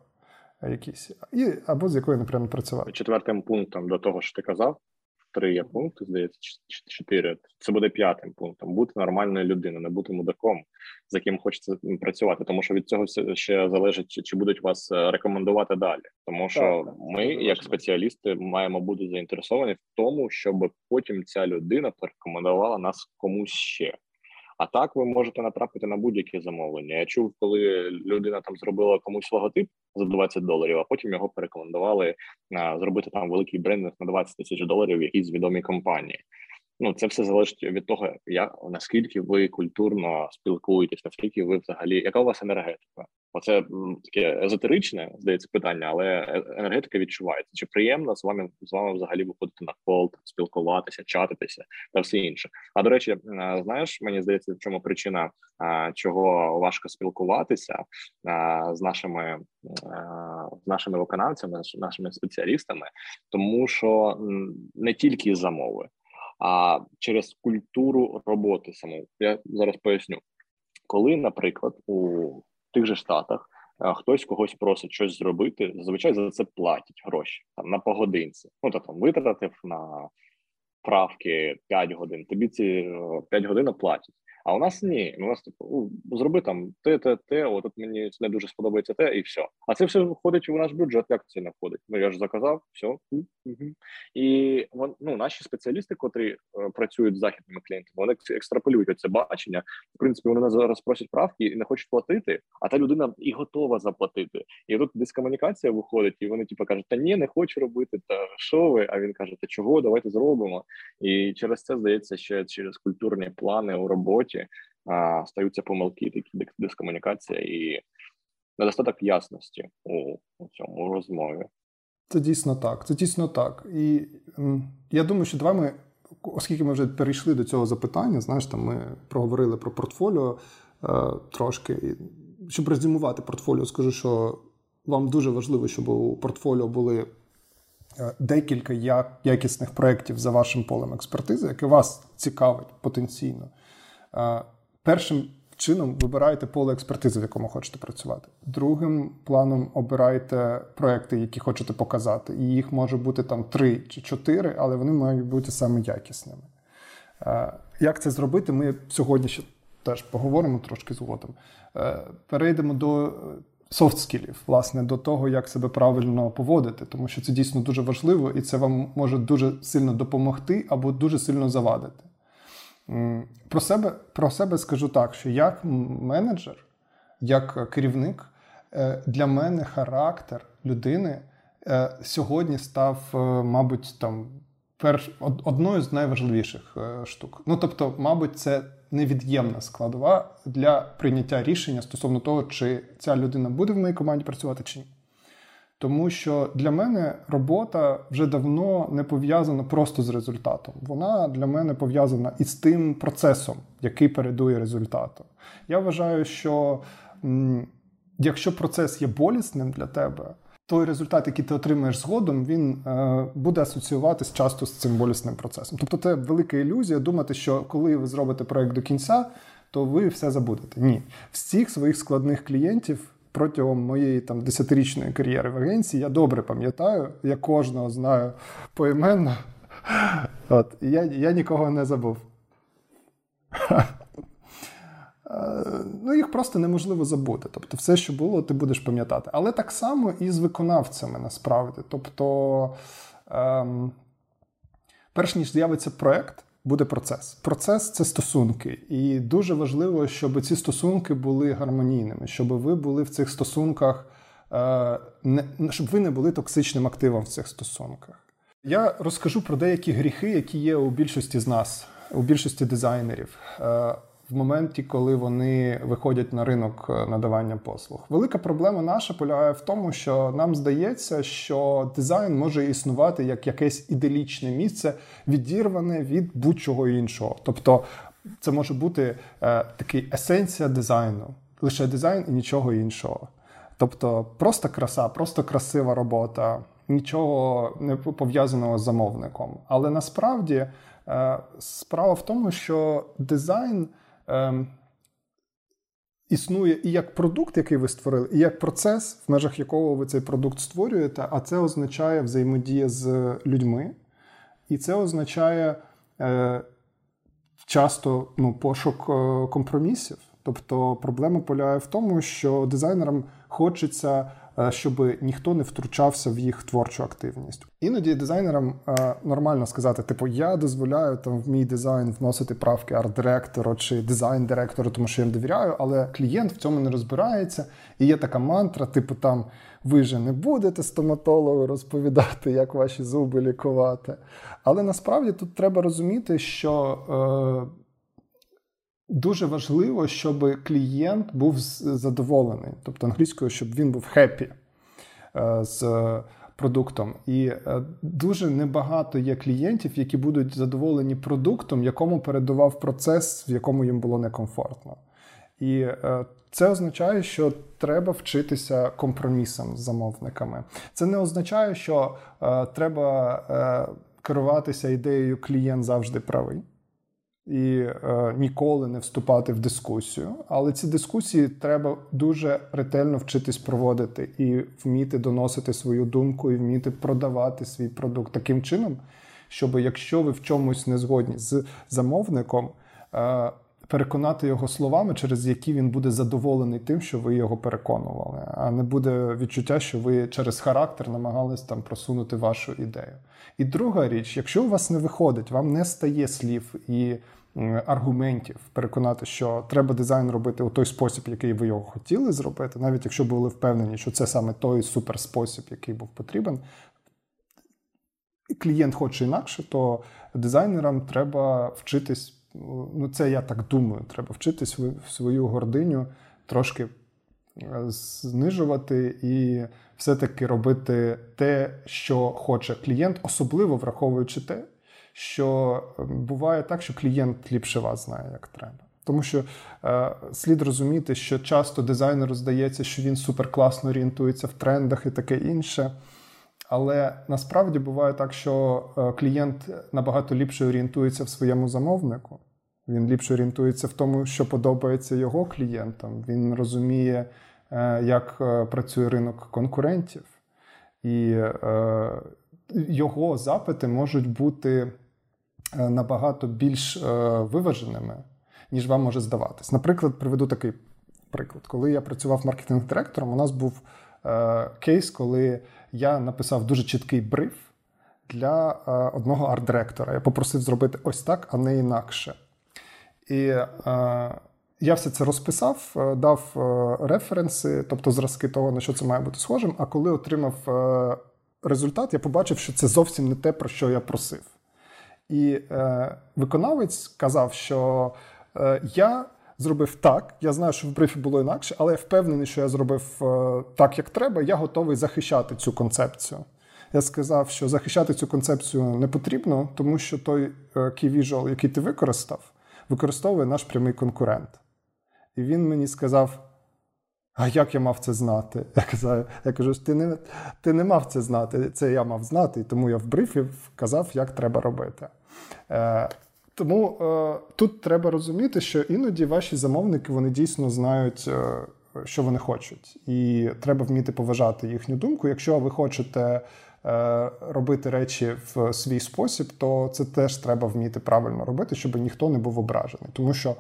якісь, і, або з якою неприємно працювати. Четвертим пунктом до того, що ти казав, три є пункти, здається, чотири. Це буде п'ятим пунктом. Бути нормальною людиною, не бути мудаком, з яким хочеться працювати. Тому що від цього все ще залежить, чи будуть вас е, рекомендувати далі. Тому що так, ми, як спеціалісти, маємо бути заінтересовані в тому, щоб потім ця людина порекомендувала нас комусь ще. А так ви можете натрапити на будь-які замовлення. Я чув, коли людина там зробила комусь логотип за 20 доларів, а потім його порекомендували зробити там великий брендинг на 20 тисяч доларів в якійсь відомій компанії. Ну, це все залежить від того, як наскільки ви культурно спілкуєтесь, наскільки ви взагалі, яка у вас енергетика? Оце таке езотеричне, здається, питання, але е, енергетика відчувається. Чи приємно з вами з вами взагалі виходити на кол, спілкуватися, чатитися та все інше? А до речі, знаєш, мені здається, в чому причина чого важко спілкуватися з нашими з нашими виконавцями, з нашими спеціалістами, тому що не тільки замови а через культуру роботи саму. Я зараз поясню, коли, наприклад, у тих же штатах е, хтось когось просить щось зробити, зазвичай за це платять гроші там на погодинці. Ну то там витратив на правки 5 годин. Тобі ці 5 е, годин платять. А у нас ні. У нас типу зроби там те, те, те. От мені не дуже сподобається те, і все. А це все входить у наш бюджет. Як це не входить? Ну я ж заказав, все. Угу. І ну, наші спеціалісти, котрі е, працюють з західними клієнтами, вони екстраполюють це бачення. В принципі, вони зараз просять правки і не хочуть платити, а та людина і готова заплатити. І тут дискомунікація виходить, і вони типу кажуть, та ні, не хочу робити. Та що ви? А він каже, та чого? Давайте зробимо. І через це здається, ще через культурні плани у роботі роботі а, стаються помилки, такі дискомунікація і недостаток ясності у, у цьому розмові. Це дійсно так. Це дійсно так. І я думаю, що давай ми, оскільки ми вже перейшли до цього запитання, знаєш, там ми проговорили про портфоліо е, трошки. Щоб резюмувати портфоліо, скажу, що вам дуже важливо, щоб у портфоліо були е, декілька якісних проєктів за вашим полем експертизи, яке вас цікавить потенційно. Першим чином вибираєте поле експертизи, в якому хочете працювати. Другим планом обирайте проекти, які хочете показати. І їх може бути там три чи чотири, але вони мають бути саме якісними. Як це зробити, ми сьогодні ще теж поговоримо трошки згодом. Е, перейдемо до софт скілів, власне, до того, як себе правильно поводити, тому що це дійсно дуже важливо, і це вам може дуже сильно допомогти або дуже сильно завадити. Про себе про себе скажу так, що як менеджер, як керівник, е, для мене характер людини е, сьогодні став, е, мабуть, там перш одною з найважливіших штук. Ну тобто, мабуть, це невід'ємна складова для прийняття рішення стосовно того, чи ця людина буде в моїй команді працювати чи ні. Тому що для мене робота вже давно не пов'язана просто з результатом. Вона для мене пов'язана із тим процесом, який передує результату. Я вважаю, що якщо процес є болісним для тебе, той результат, який ти отримаєш згодом, він е, буде асоціюватись часто з цим болісним процесом. Тобто, це велика ілюзія думати, що коли ви зробите проект до кінця, то ви все забудете. Ні, всіх своїх складних клієнтів протягом моєї там десятирічної кар'єри в агенції я добре пам'ятаю, я кожного знаю поіменно. От, я, я нікого не забув. Ну, їх просто неможливо забути. Тобто, все, що було, ти будеш пам'ятати. Але так само і з виконавцями насправді. Тобто, ем, перш ніж з'явиться проект, буде процес. Процес це стосунки. І дуже важливо, щоб ці стосунки були гармонійними, щоб ви були в цих стосунках, е, не, щоб ви не були токсичним активом в цих стосунках. Я розкажу про деякі гріхи, які є у більшості з нас, у більшості дизайнерів. В моменті, коли вони виходять на ринок е, надавання послуг. Велика проблема наша полягає в тому, що нам здається, що дизайн може існувати як якесь іделічне місце, відірване від будь-чого іншого. Тобто це може бути е, такий есенція дизайну, лише дизайн і нічого іншого. Тобто, просто краса, просто красива робота, нічого не пов'язаного з замовником. Але насправді е, справа в тому, що дизайн ем, існує і як продукт, який ви створили, і як процес, в межах якого ви цей продукт створюєте, а це означає взаємодія з людьми, і це означає е, часто ну, пошук е, компромісів. Тобто проблема полягає в тому, що дизайнерам хочеться Е, щоб ніхто не втручався в їх творчу активність. Іноді дизайнерам е, нормально сказати, типу, я дозволяю там в мій дизайн вносити правки арт-директору чи дизайн-директору, тому що я їм довіряю, але клієнт в цьому не розбирається. І є така мантра, типу, там ви же не будете стоматологу розповідати, як ваші зуби лікувати. Але насправді тут треба розуміти, що. Е, Дуже важливо, щоб клієнт був задоволений, тобто англійською, щоб він був хеппі з продуктом. І е, дуже небагато є клієнтів, які будуть задоволені продуктом, якому передував процес, в якому їм було некомфортно. І е, це означає, що треба вчитися компромісам з замовниками. Це не означає, що е, треба керуватися ідеєю клієнт завжди правий і е, ніколи не вступати в дискусію. Але ці дискусії треба дуже ретельно вчитись проводити і вміти доносити свою думку, і вміти продавати свій продукт таким чином, щоб якщо ви в чомусь не згодні з замовником. Е, Переконати його словами, через які він буде задоволений тим, що ви його переконували, а не буде відчуття, що ви через характер намагались там просунути вашу ідею. І друга річ, якщо у вас не виходить, вам не стає слів і аргументів переконати, що треба дизайн робити у той спосіб, який ви його хотіли зробити, навіть якщо були впевнені, що це саме той суперспосіб, який був потрібен. Клієнт хоче інакше, то дизайнерам треба вчитись. Ну, це я так думаю, треба вчитись в свою гординю трошки е, знижувати і все-таки робити те, що хоче клієнт, особливо враховуючи те, що ем, буває так, що клієнт ліпше вас знає, як треба. Тому що е, слід розуміти, що часто дизайнеру здається, що він суперкласно орієнтується в трендах і таке інше. Але насправді буває так, що е, клієнт набагато ліпше орієнтується в своєму замовнику. Він ліпше орієнтується в тому, що подобається його клієнтам. Він розуміє, е, як е, працює ринок конкурентів, і його запити можуть бути набагато більш виваженими, ніж вам може здаватись. Наприклад, приведу такий приклад. Коли я працював маркетинг-директором, у нас був кейс, коли я написав дуже чіткий бриф для одного арт-директора. Я попросив зробити ось так, а не інакше. І я все це розписав, дав референси, тобто зразки того, на що це має бути схожим. А коли отримав результат, я побачив, що це зовсім не те, про що я просив. І е, виконавець казав, що е, я зробив так. Я знаю, що в брифі було інакше, але я впевнений, що я зробив е, так, як треба. Я готовий захищати цю концепцію. Я сказав, що захищати цю концепцію не потрібно, тому що той е, key visual, який ти використав, використовує наш прямий конкурент. І він мені сказав: а як я мав це знати? Я казав, я кажу, ти не ти не мав це знати, це я мав знати, і тому я в брифі вказав, як треба робити. Е, Тому е, тут треба розуміти, що іноді ваші замовники вони дійсно знають, е, що вони хочуть, і треба вміти поважати їхню думку. Якщо ви хочете Е, робити речі в свій спосіб, то це теж треба вміти правильно робити, щоб ніхто не був ображений. Тому що е,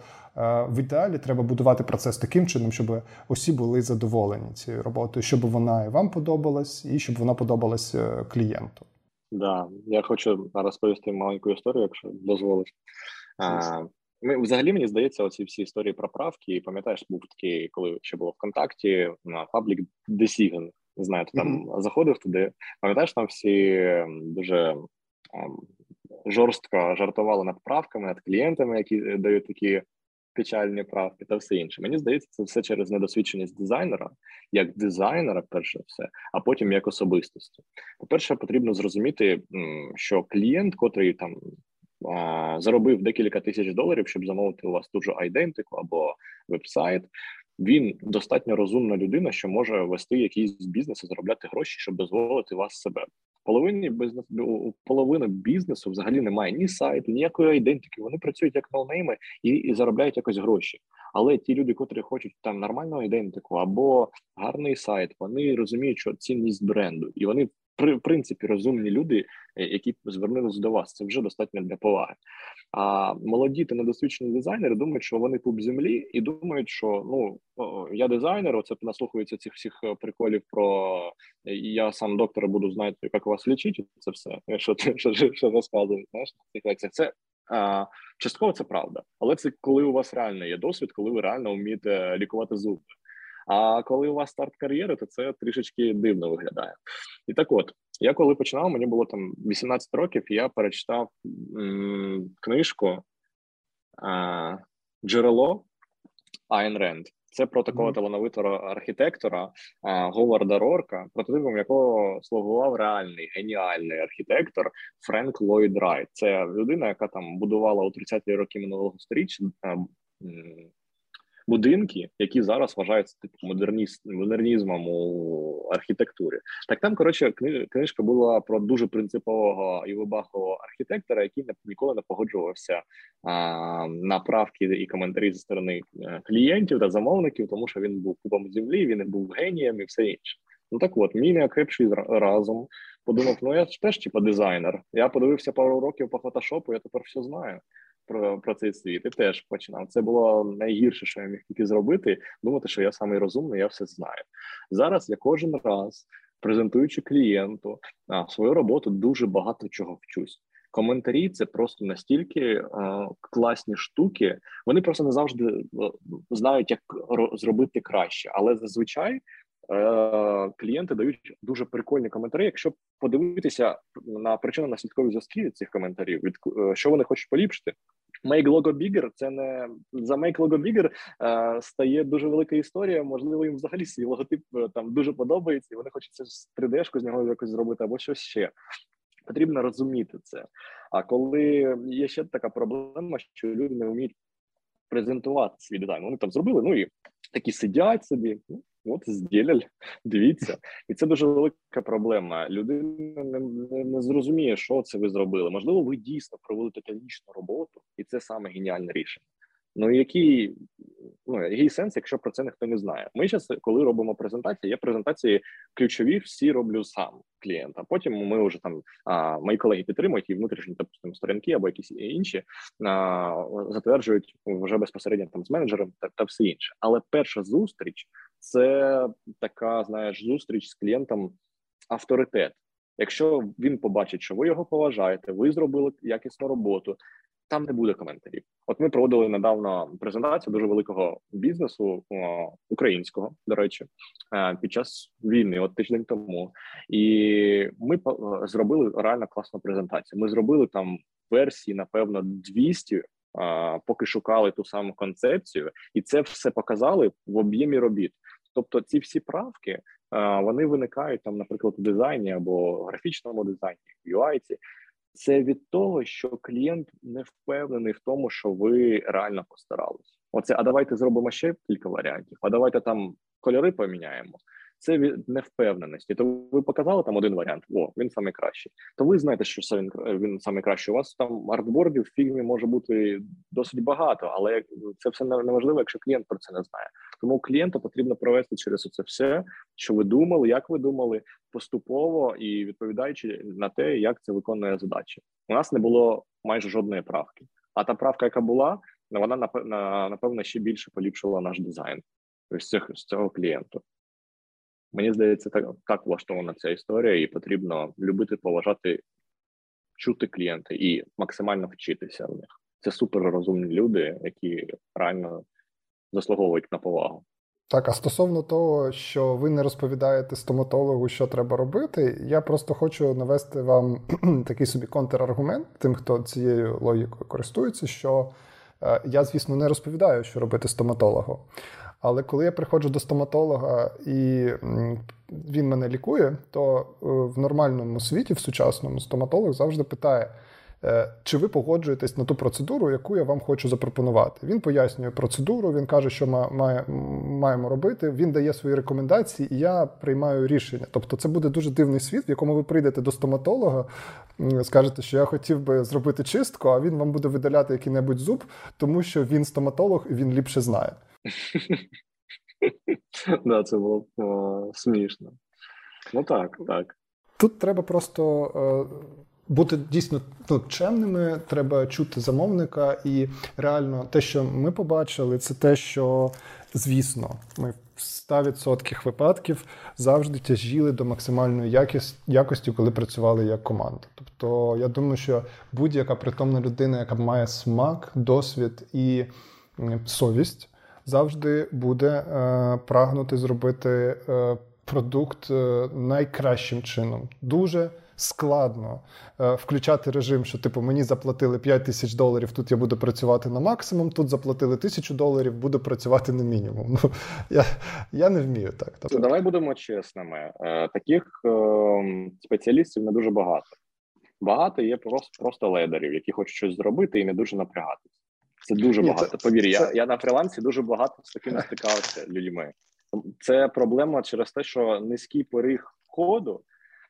в ідеалі треба будувати процес таким чином, щоб усі були задоволені цією роботою, щоб вона і вам подобалась, і щоб вона подобалась е, клієнту. Да, я хочу розповісти маленьку історію, якщо дозволиш. А, ми взагалі мені здається, оці всі історії про правки. Пам'ятаєш, був такий, коли ще було ВКонтакті на Public Decision, не знаю, ти там mm-hmm. заходив туди. Пам'ятаєш, там всі дуже um, жорстко жартували над правками, над клієнтами, які дають такі печальні правки та все інше. Мені здається, це все через недосвідченість дизайнера, як дизайнера, перше все, а потім як особистості. По-перше, потрібно зрозуміти, що клієнт, котрий там. Заробив декілька тисяч доларів, щоб замовити у вас ту ж айдентику або веб-сайт він достатньо розумна людина, що може вести якийсь бізнес і заробляти гроші, щоб дозволити вас себе. Половині бізнес у половини бізнесу взагалі немає ні сайту, ніякої ідентики. Вони працюють як ноунейми і, і заробляють якось гроші. Але ті люди, котрі хочуть там нормальну ідентику або гарний сайт, вони розуміють, що цінність бренду, і вони в принципі розумні люди, е, які звернулися до вас. Це вже достатньо для поваги. А молоді та недосвідчені дизайнери думають, що вони пуп землі, і думають, що ну я дизайнер, оце наслухаються цих всіх е, приколів про я сам доктор буду знати, як вас лічити. Це все що, що, що розказують. Знаєш цих лекціях. Це а, частково це правда, але це коли у вас реально є досвід, коли ви реально вмієте лікувати зуби. А коли у вас старт кар'єри, то це трішечки дивно виглядає. І так, от я коли починав, мені було там 18 років, і я перечитав м- книжку а, Джерело Айн Ренд. Це про такого талановитого архітектора а, Говарда Рорка, прототипом якого слугував реальний геніальний архітектор Френк Ллойд Райт. Це людина, яка там будувала у 30-ті роки минулого сторіччя будинки, які зараз вважаються типу модерніст, модернізмом у архітектурі. Так там коротше книжка була про дуже принципового і вибахового архітектора, який ніколи не погоджувався а, на правки і коментарі зі сторони е, клієнтів та замовників, тому що він був купом землі, він був генієм і все інше. Ну так от, мій неокрепший разом подумав: ну я ж теж типу, дизайнер. Я подивився пару років по фотошопу, я тепер все знаю про про цей світ і теж починав. Це було найгірше, що я міг тільки зробити. Думати, що я самий розумний, я все знаю. Зараз я кожен раз, презентуючи клієнту а, свою роботу, дуже багато чого вчусь. Коментарі це просто настільки а, класні штуки. Вони просто не завжди е, знають, як зробити краще, але зазвичай. Е, клієнти дають дуже прикольні коментарі. Якщо подивитися на причину наслідкові зв'язки цих коментарів, від е, що вони хочуть поліпшити, Make logo bigger – це не за Make logo bigger е, стає дуже велика історія. Можливо, їм взагалі свій логотип е, там дуже подобається, і вони хочуть це 3D-шку з нього якось зробити або щось ще. Потрібно розуміти це. А коли є ще така проблема, що люди не вміють презентувати свій дизайн, вони там зробили, ну і такі сидять собі. Ну, От зділял, дивіться, і це дуже велика проблема. Людина не, не, не зрозуміє, що це ви зробили. Можливо, ви дійсно провели технічну роботу, і це саме геніальне рішення. Ну який ну який сенс, якщо про це ніхто не знає? Ми зараз, коли робимо презентації, я презентації ключові всі роблю сам клієнта. Потім ми вже там а, мої колеги підтримують і внутрішні допустим, сторінки або якісь інші а, затверджують вже безпосередньо там з менеджером та, та все інше. Але перша зустріч це така, знаєш, зустріч з клієнтом авторитет. Якщо він побачить, що ви його поважаєте, ви зробили якісну роботу, там не буде коментарів. От ми проводили недавно презентацію дуже великого бізнесу українського, до речі, е, під час війни, от тиждень тому, і ми зробили реально класну презентацію. Ми зробили там версії, напевно, 200 поки шукали ту саму концепцію, і це все показали в об'ємі робіт. Тобто, ці всі правки вони виникають там, наприклад, у дизайні або графічному дизайні, UI, це від того, що клієнт не впевнений в тому, що ви реально постарались. Оце, а давайте зробимо ще кілька варіантів. А давайте там кольори поміняємо це від невпевненості. То ви показали там один варіант, о, він саме кращий. То ви знаєте, що це він він саме. У вас там артбордів в фільмі може бути досить багато, але це все неважливо, якщо клієнт про це не знає. Тому клієнта потрібно провести через це все, що ви думали, як ви думали, поступово і відповідаючи на те, як це виконує задачі. У нас не було майже жодної правки. А та правка, яка була, вона напевно ще більше поліпшила наш дизайн з цих з цього клієнту. Мені здається, так так влаштована ця історія, і потрібно любити, поважати, чути клієнти і максимально вчитися в них. Це супер розумні люди, які реально заслуговують на повагу. Так, а стосовно того, що ви не розповідаєте стоматологу, що треба робити, я просто хочу навести вам такий собі контраргумент, тим, хто цією логікою користується, що е, я, звісно, не розповідаю, що робити стоматологу. Але коли я приходжу до стоматолога і він мене лікує, то е, в нормальному світі, в сучасному, стоматолог завжди питає. Е, чи ви погоджуєтесь на ту процедуру, яку я вам хочу запропонувати? Він пояснює процедуру, він каже, що ми маємо робити. Він дає свої рекомендації, і я приймаю рішення. Тобто, це буде дуже дивний світ, в якому ви прийдете до стоматолога, скажете, що я хотів би зробити чистку, а він вам буде видаляти який-небудь зуб, тому що він стоматолог і він ліпше знає. Да, це було о, смішно. Ну так, так. Тут треба просто е, бути дійсно ну, чемними, треба чути замовника, і реально те, що ми побачили, це те, що, звісно, ми в 100% випадків завжди тяжіли до максимальної якості, коли працювали як команда. Тобто, я думаю, що будь-яка притомна людина, яка має смак, досвід і совість завжди буде е, прагнути зробити е, продукт е, найкращим чином. Дуже складно включати режим, що типу мені заплатили 5 тисяч доларів. Тут я буду працювати на максимум. Тут заплатили тисячу доларів, буду працювати на мінімум. Ну я я не вмію так. Тобто... Давай будемо чесними. Таких е, спеціалістів не дуже багато. Багато є просто просто ледерів, які хочуть щось зробити і не дуже напрягатися. Це дуже Ні, багато. Це, Повір, це... я я на фрилансі дуже багато з такими стикався людьми. Це проблема через те, що низький поріг коду,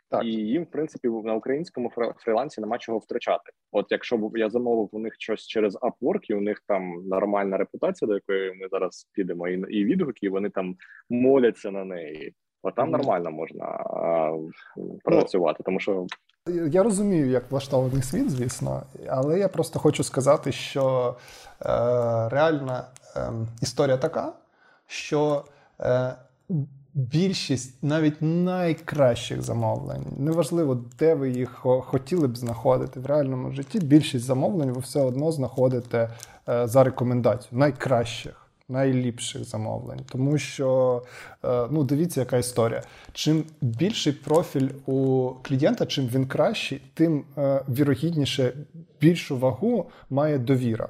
так. і їм, в принципі, на українському фрилансі нема чого втрачати. От якщо б я замовив у них щось через Upwork, і у них там нормальна репутація, до якої ми зараз підемо, і і відгуки, і вони там моляться на неї. От там нормально можна а, працювати, тому що я розумію, як влаштований світ, звісно, але я просто хочу сказати, що е, реальна е, історія така, що е, більшість навіть найкращих замовлень, неважливо, де ви їх хотіли б знаходити в реальному житті, більшість замовлень ви все одно знаходите е, за рекомендацією найкращих найліпших замовлень, тому що е, ну дивіться, яка історія. Чим більший профіль у клієнта, чим він кращий, тим е, вірогідніше більшу вагу має довіра.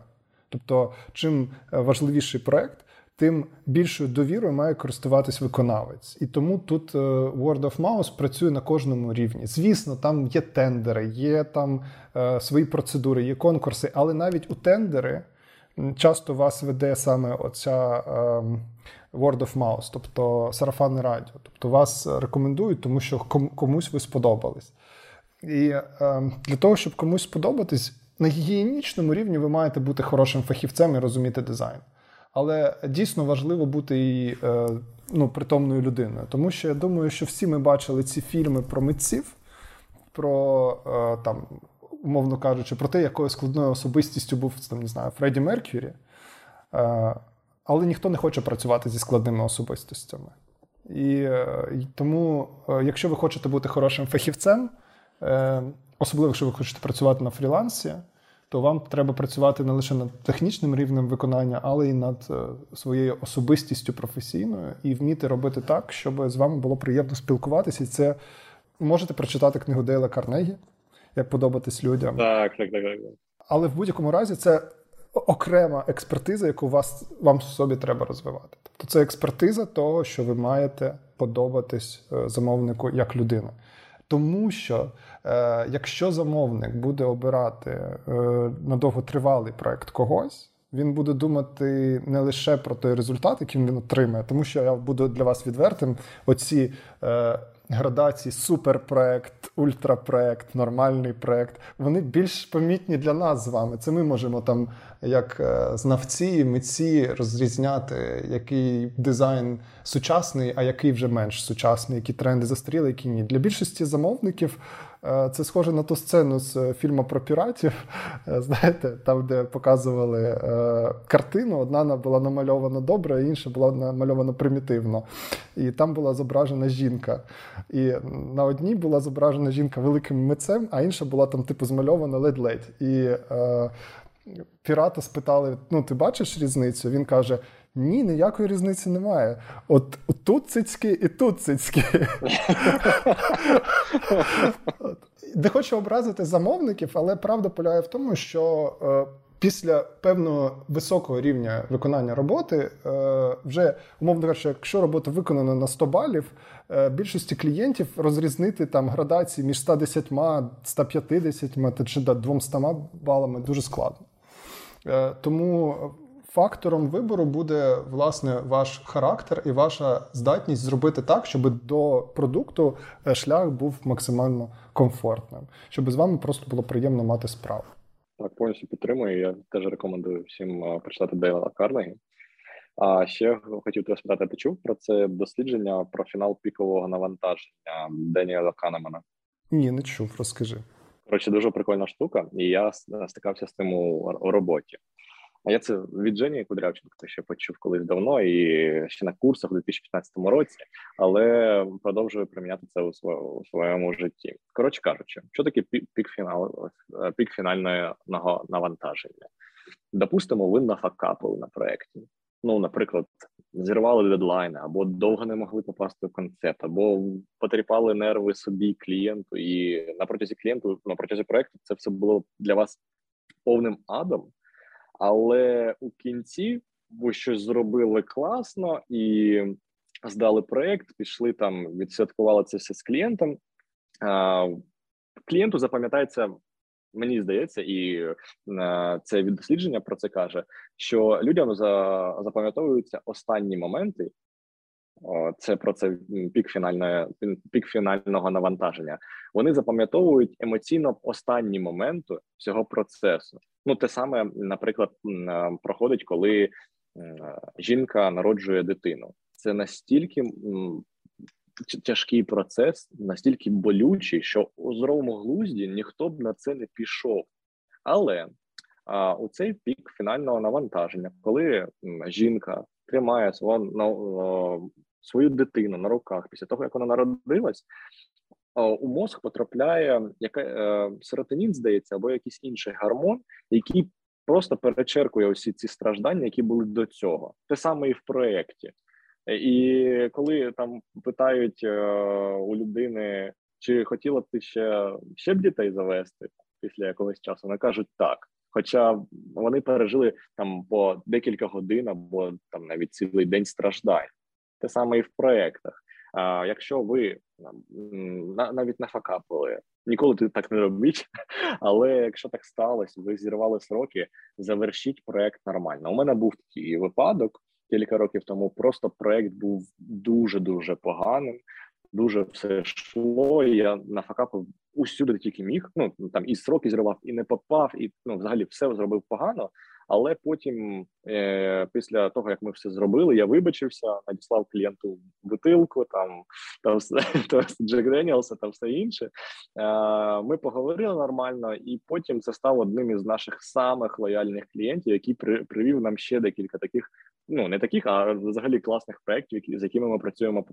Тобто, чим е, важливіший проект. Тим більшою довірою має користуватись виконавець, і тому тут Word of Mouse працює на кожному рівні. Звісно, там є тендери, є там е, свої процедури, є конкурси, але навіть у тендери часто вас веде саме оця ем, word of mouth, тобто сарафанне радіо. Тобто вас рекомендують, тому що комусь ви сподобались. І ем, для того, щоб комусь сподобатись, на гігієнічному рівні ви маєте бути хорошим фахівцем і розуміти дизайн. Але дійсно важливо бути і е, ну, притомною людиною. Тому що я думаю, що всі ми бачили ці фільми про митців, про е, там умовно кажучи, про те, якою складною особистістю був там, не знаю, Фредді Меркюрі. Е, але ніхто не хоче працювати зі складними особистостями. І, е, тому, е, якщо ви хочете бути хорошим фахівцем, особливо якщо ви хочете працювати на фрілансі, то вам треба працювати не лише над технічним рівнем виконання, але й над своєю особистістю професійною і вміти робити так, щоб з вами було приємно спілкуватися. І це можете прочитати книгу Дейла Карнегі як подобатись людям. Так, так, так, так. Але в будь-якому разі це окрема експертиза, яку вас вам в собі треба розвивати. Тобто це експертиза того, що ви маєте подобатись е, замовнику як людина. Тому що е, якщо замовник буде обирати е, на довготривалий проект когось, він буде думати не лише про той результат, який він отримає, тому що я буду для вас відвертим. Оці е, градації суперпроект, ультрапроект, нормальний проект, вони більш помітні для нас з вами. Це ми можемо там, як е, знавці, митці, розрізняти, який дизайн сучасний, а який вже менш сучасний, які тренди застріли, які ні. Для більшості замовників. Е, це схоже на ту сцену з фільму про піратів. Е, знаєте, там, де показували е, картину, одна була намальована добре, інша була намальована примітивно. І там була зображена жінка. І на одній була зображена жінка великим митцем, а інша була там, типу, змальована ледь-ледь. І е, пірата спитали: ну, ти бачиш різницю? Він каже: ні, ніякої різниці немає. От тут цицьки і тут цицьки. Не хочу образити замовників, але правда полягає в тому, що е, після певного високого рівня виконання роботи, е, вже умовно кажучи, якщо робота виконана на 100 балів, е, більшості клієнтів розрізнити там градації між 110, 150 чи 200 балами дуже складно. Тому фактором вибору буде власне ваш характер і ваша здатність зробити так, щоб до продукту е, шлях був максимально комфортним, щоб з вами просто було приємно мати справу. Так, повністю підтримую. Я теж рекомендую всім е, прочитати Дейла Карнегі. А ще хотів тебе спитати, ти чув про це дослідження про фінал пікового навантаження Деніела Канемана? Ні, не чув. Розкажи. Коротше, дуже прикольна штука, і я стикався з тим у роботі. А я це від Жені Кудрявченко ще почув колись давно і ще на курсах у 2015 році, але продовжую приміняти це у своєму, у своєму житті. Коротше кажучи, що таке пік фінал, е, пік фінального навантаження? Допустимо, ви нафакапили на проєкті. Ну, наприклад, зірвали дедлайни, або довго не могли попасти в концепт, або потріпали нерви собі клієнту, і на протязі клієнту, на протязі проекту це все було для вас повним адом. Але у кінці ви щось зробили класно і здали проєкт, пішли там, відсвяткували це все з клієнтом. Клієнту запам'ятається, мені здається, і е, це від дослідження про це каже, що людям запам'ятовуються останні моменти. Це про це пік фінальної пік фінального навантаження. Вони запам'ятовують емоційно останні моменти цього процесу. Ну, те саме, наприклад, проходить, коли жінка народжує дитину. Це настільки тяжкий процес, настільки болючий, що у здоровому глузді ніхто б на це не пішов. Але а, у цей пік фінального навантаження, коли жінка тримає свого, свою дитину на руках після того, як вона народилась, у мозг потрапляє яка е, серотонін, здається, або якийсь інший гормон, який просто перечеркує усі ці страждання, які були до цього. Те саме і в проєкті. І коли там питають е, у людини, чи хотіла б ти ще ще б дітей завести після якогось часу, вони кажуть так. Хоча вони пережили там по декілька годин або там навіть цілий день страждань, те саме і в проєктах. А якщо ви навіть не факапили, ніколи так не робіть. Але якщо так сталося, ви зірвали сроки, завершіть проект нормально. У мене був такий випадок кілька років тому. Просто проект був дуже дуже поганим. Дуже все йшло. і Я нафакапив усюди тільки міг. Ну там і сроки зривав, і не попав, і ну взагалі все зробив погано. Але потім, е, після того як ми все зробили, я вибачився, надіслав клієнту бутилку, там там Джек Деніелса, там все інше. Е, Ми поговорили нормально, і потім це став одним із наших самих лояльних клієнтів, який при, привів нам ще декілька таких. Ну не таких, а взагалі класних проєктів, з якими ми працюємо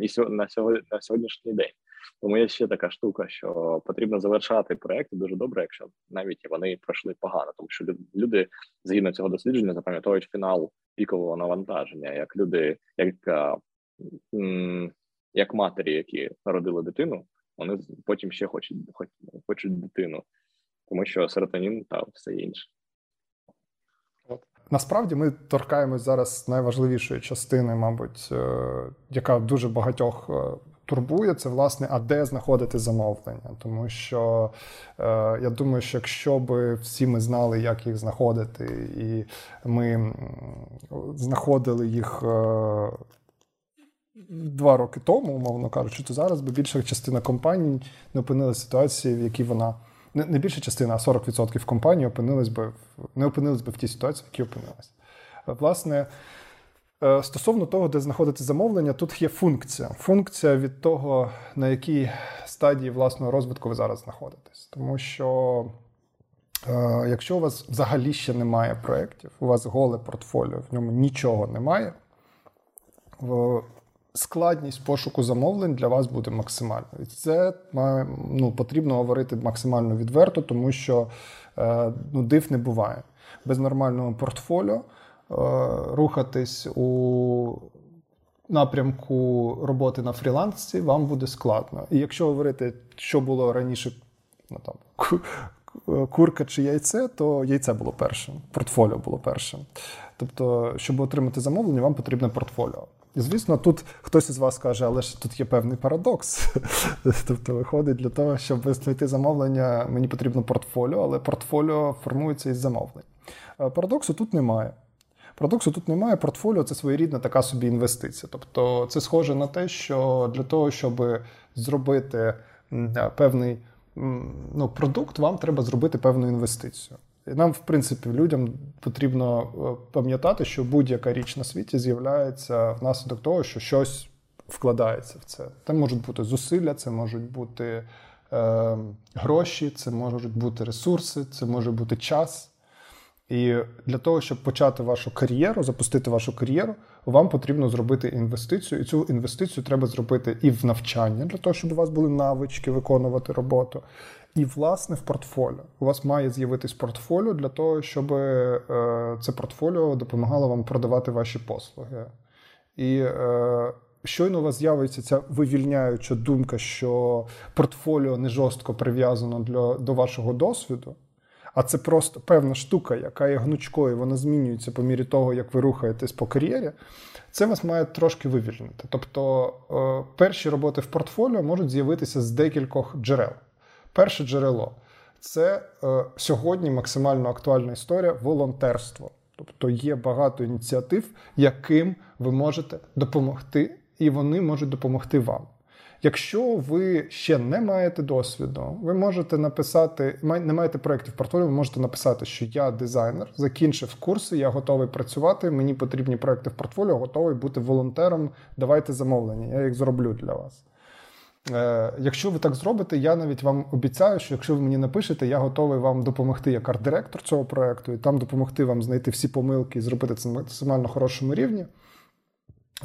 і на сьогодні на сьогоднішній день. Тому є ще така штука, що потрібно завершати проекти дуже добре, якщо навіть вони пройшли погано, тому що люди згідно цього дослідження запам'ятовують фінал пікового навантаження, як люди, як як матері, які народили дитину, вони потім ще хочуть хочуть дитину, тому що серотонін та все інше. насправді ми торкаємось зараз найважливішої частини, мабуть, яка дуже багатьох турбує, це власне, а де знаходити замовлення. Тому що е, я думаю, що якщо б всі ми знали, як їх знаходити, і ми знаходили їх. Е, Два роки тому, умовно кажучи, то зараз би більша частина компаній не опинилася в ситуації, в якій вона не, більша частина, а 40% компаній опинились би не опинились би в тій ситуації, в якій опинилась. Власне, стосовно того, де знаходити замовлення, тут є функція. Функція від того, на якій стадії власного розвитку ви зараз знаходитесь. Тому що, е, якщо у вас взагалі ще немає проєктів, у вас голе портфоліо, в ньому нічого немає, складність пошуку замовлень для вас буде максимальною. І це ну, потрібно говорити максимально відверто, тому що е, ну, див не буває. Без нормального портфоліо. Е, рухатись у напрямку роботи на фрілансі, вам буде складно. І якщо говорити, що було раніше, ну там курка чи яйце, то яйце було першим, портфоліо було першим. Тобто, щоб отримати замовлення, вам потрібне портфоліо. І, звісно, тут хтось із вас каже, але ж тут є певний парадокс. Тобто, виходить, для того, щоб знайти замовлення, мені потрібно портфоліо, але портфоліо формується із замовлень. Е, парадоксу тут немає. Парадоксу тут немає. Портфоліо це своєрідна така собі інвестиція. Тобто це схоже на те, що для того, щоб зробити певний ну, продукт, вам треба зробити певну інвестицію. І нам, в принципі, людям потрібно е, пам'ятати, що будь-яка річ на світі з'являється внаслідок того, що щось вкладається в це. Це можуть бути зусилля, це можуть бути е, гроші, це можуть бути ресурси, це може бути час. І для того, щоб почати вашу кар'єру, запустити вашу кар'єру, вам потрібно зробити інвестицію. І цю інвестицію треба зробити і в навчання, для того, щоб у вас були навички виконувати роботу. І, власне, в портфоліо. У вас має з'явитись портфоліо для того, щоб е, це портфоліо допомагало вам продавати ваші послуги. І е, щойно у вас з'явиться ця вивільняюча думка, що портфоліо не жорстко прив'язано для, до вашого досвіду а це просто певна штука, яка є гнучкою, вона змінюється по мірі того, як ви рухаєтесь по кар'єрі. Це вас має трошки вивільнити. Тобто е, перші роботи в портфоліо можуть з'явитися з декількох джерел. Перше джерело це е, сьогодні максимально актуальна історія волонтерство. Тобто є багато ініціатив, яким ви можете допомогти, і вони можуть допомогти вам. Якщо ви ще не маєте досвіду, ви можете написати, не маєте проєктів в портфоліо, ви можете написати, що я дизайнер, закінчив курси, я готовий працювати. Мені потрібні проекти в портфоліо, готовий бути волонтером. Давайте замовлення, я їх зроблю для вас. Е, Якщо ви так зробите, я навіть вам обіцяю, що якщо ви мені напишете, я готовий вам допомогти як арт-директор цього проекту, і там допомогти вам знайти всі помилки і зробити це на максимально хорошому рівні.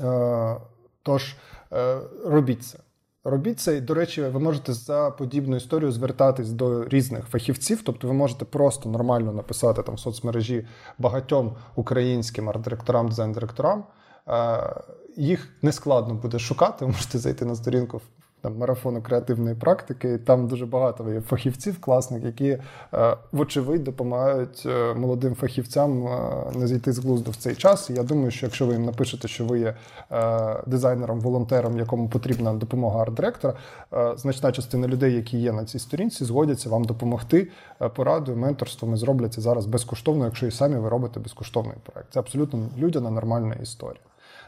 Е, Тож, е, робіть це. Робіть це, і, до речі, ви можете за подібну історію звертатись до різних фахівців, тобто ви можете просто нормально написати там в соцмережі багатьом українським арт-директорам, дизайн-директорам. Е, їх не складно буде шукати. Ви можете зайти на сторінку там марафону креативної практики. Там дуже багато є фахівців, класних, які, е, вочевидь, допомагають е, молодим фахівцям е, не зійти з глузду в цей час. І я думаю, що якщо ви їм напишете, що ви є дизайнером, волонтером, якому потрібна допомога арт-директора, значна частина людей, які є на цій сторінці, згодяться вам допомогти порадою, менторством і зроблять зараз безкоштовно, якщо і самі ви робите безкоштовний проект. Це абсолютно людяна нормальна історія.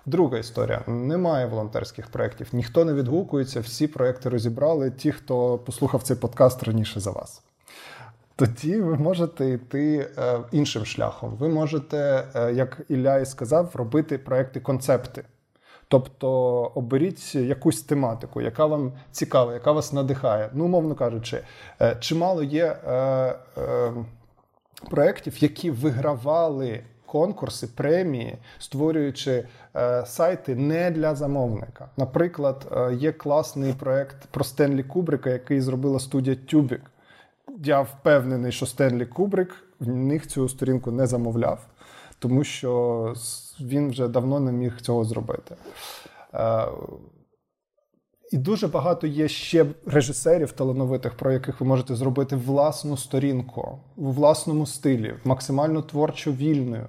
Друга історія: немає волонтерських проєктів, ніхто не відгукується, всі проекти розібрали, ті, хто послухав цей подкаст раніше за вас. Тоді ви можете йти е, іншим шляхом. Ви можете, е, як Ілля і сказав, робити проекти концепти. Тобто оберіть якусь тематику, яка вам цікава, яка вас надихає. Ну, умовно кажучи, е, чимало є е, е, проєктів, які вигравали конкурси, премії, створюючи е, сайти не для замовника. Наприклад, е, є класний проект про Стенлі Кубрика, який зробила студія Тюбік. Я впевнений, що Стенлі Кубрик в них цю сторінку не замовляв, тому що він вже давно не міг цього зробити. Е, І дуже багато є ще режисерів талановитих, про яких ви можете зробити власну сторінку у власному стилі, максимально творчо вільною.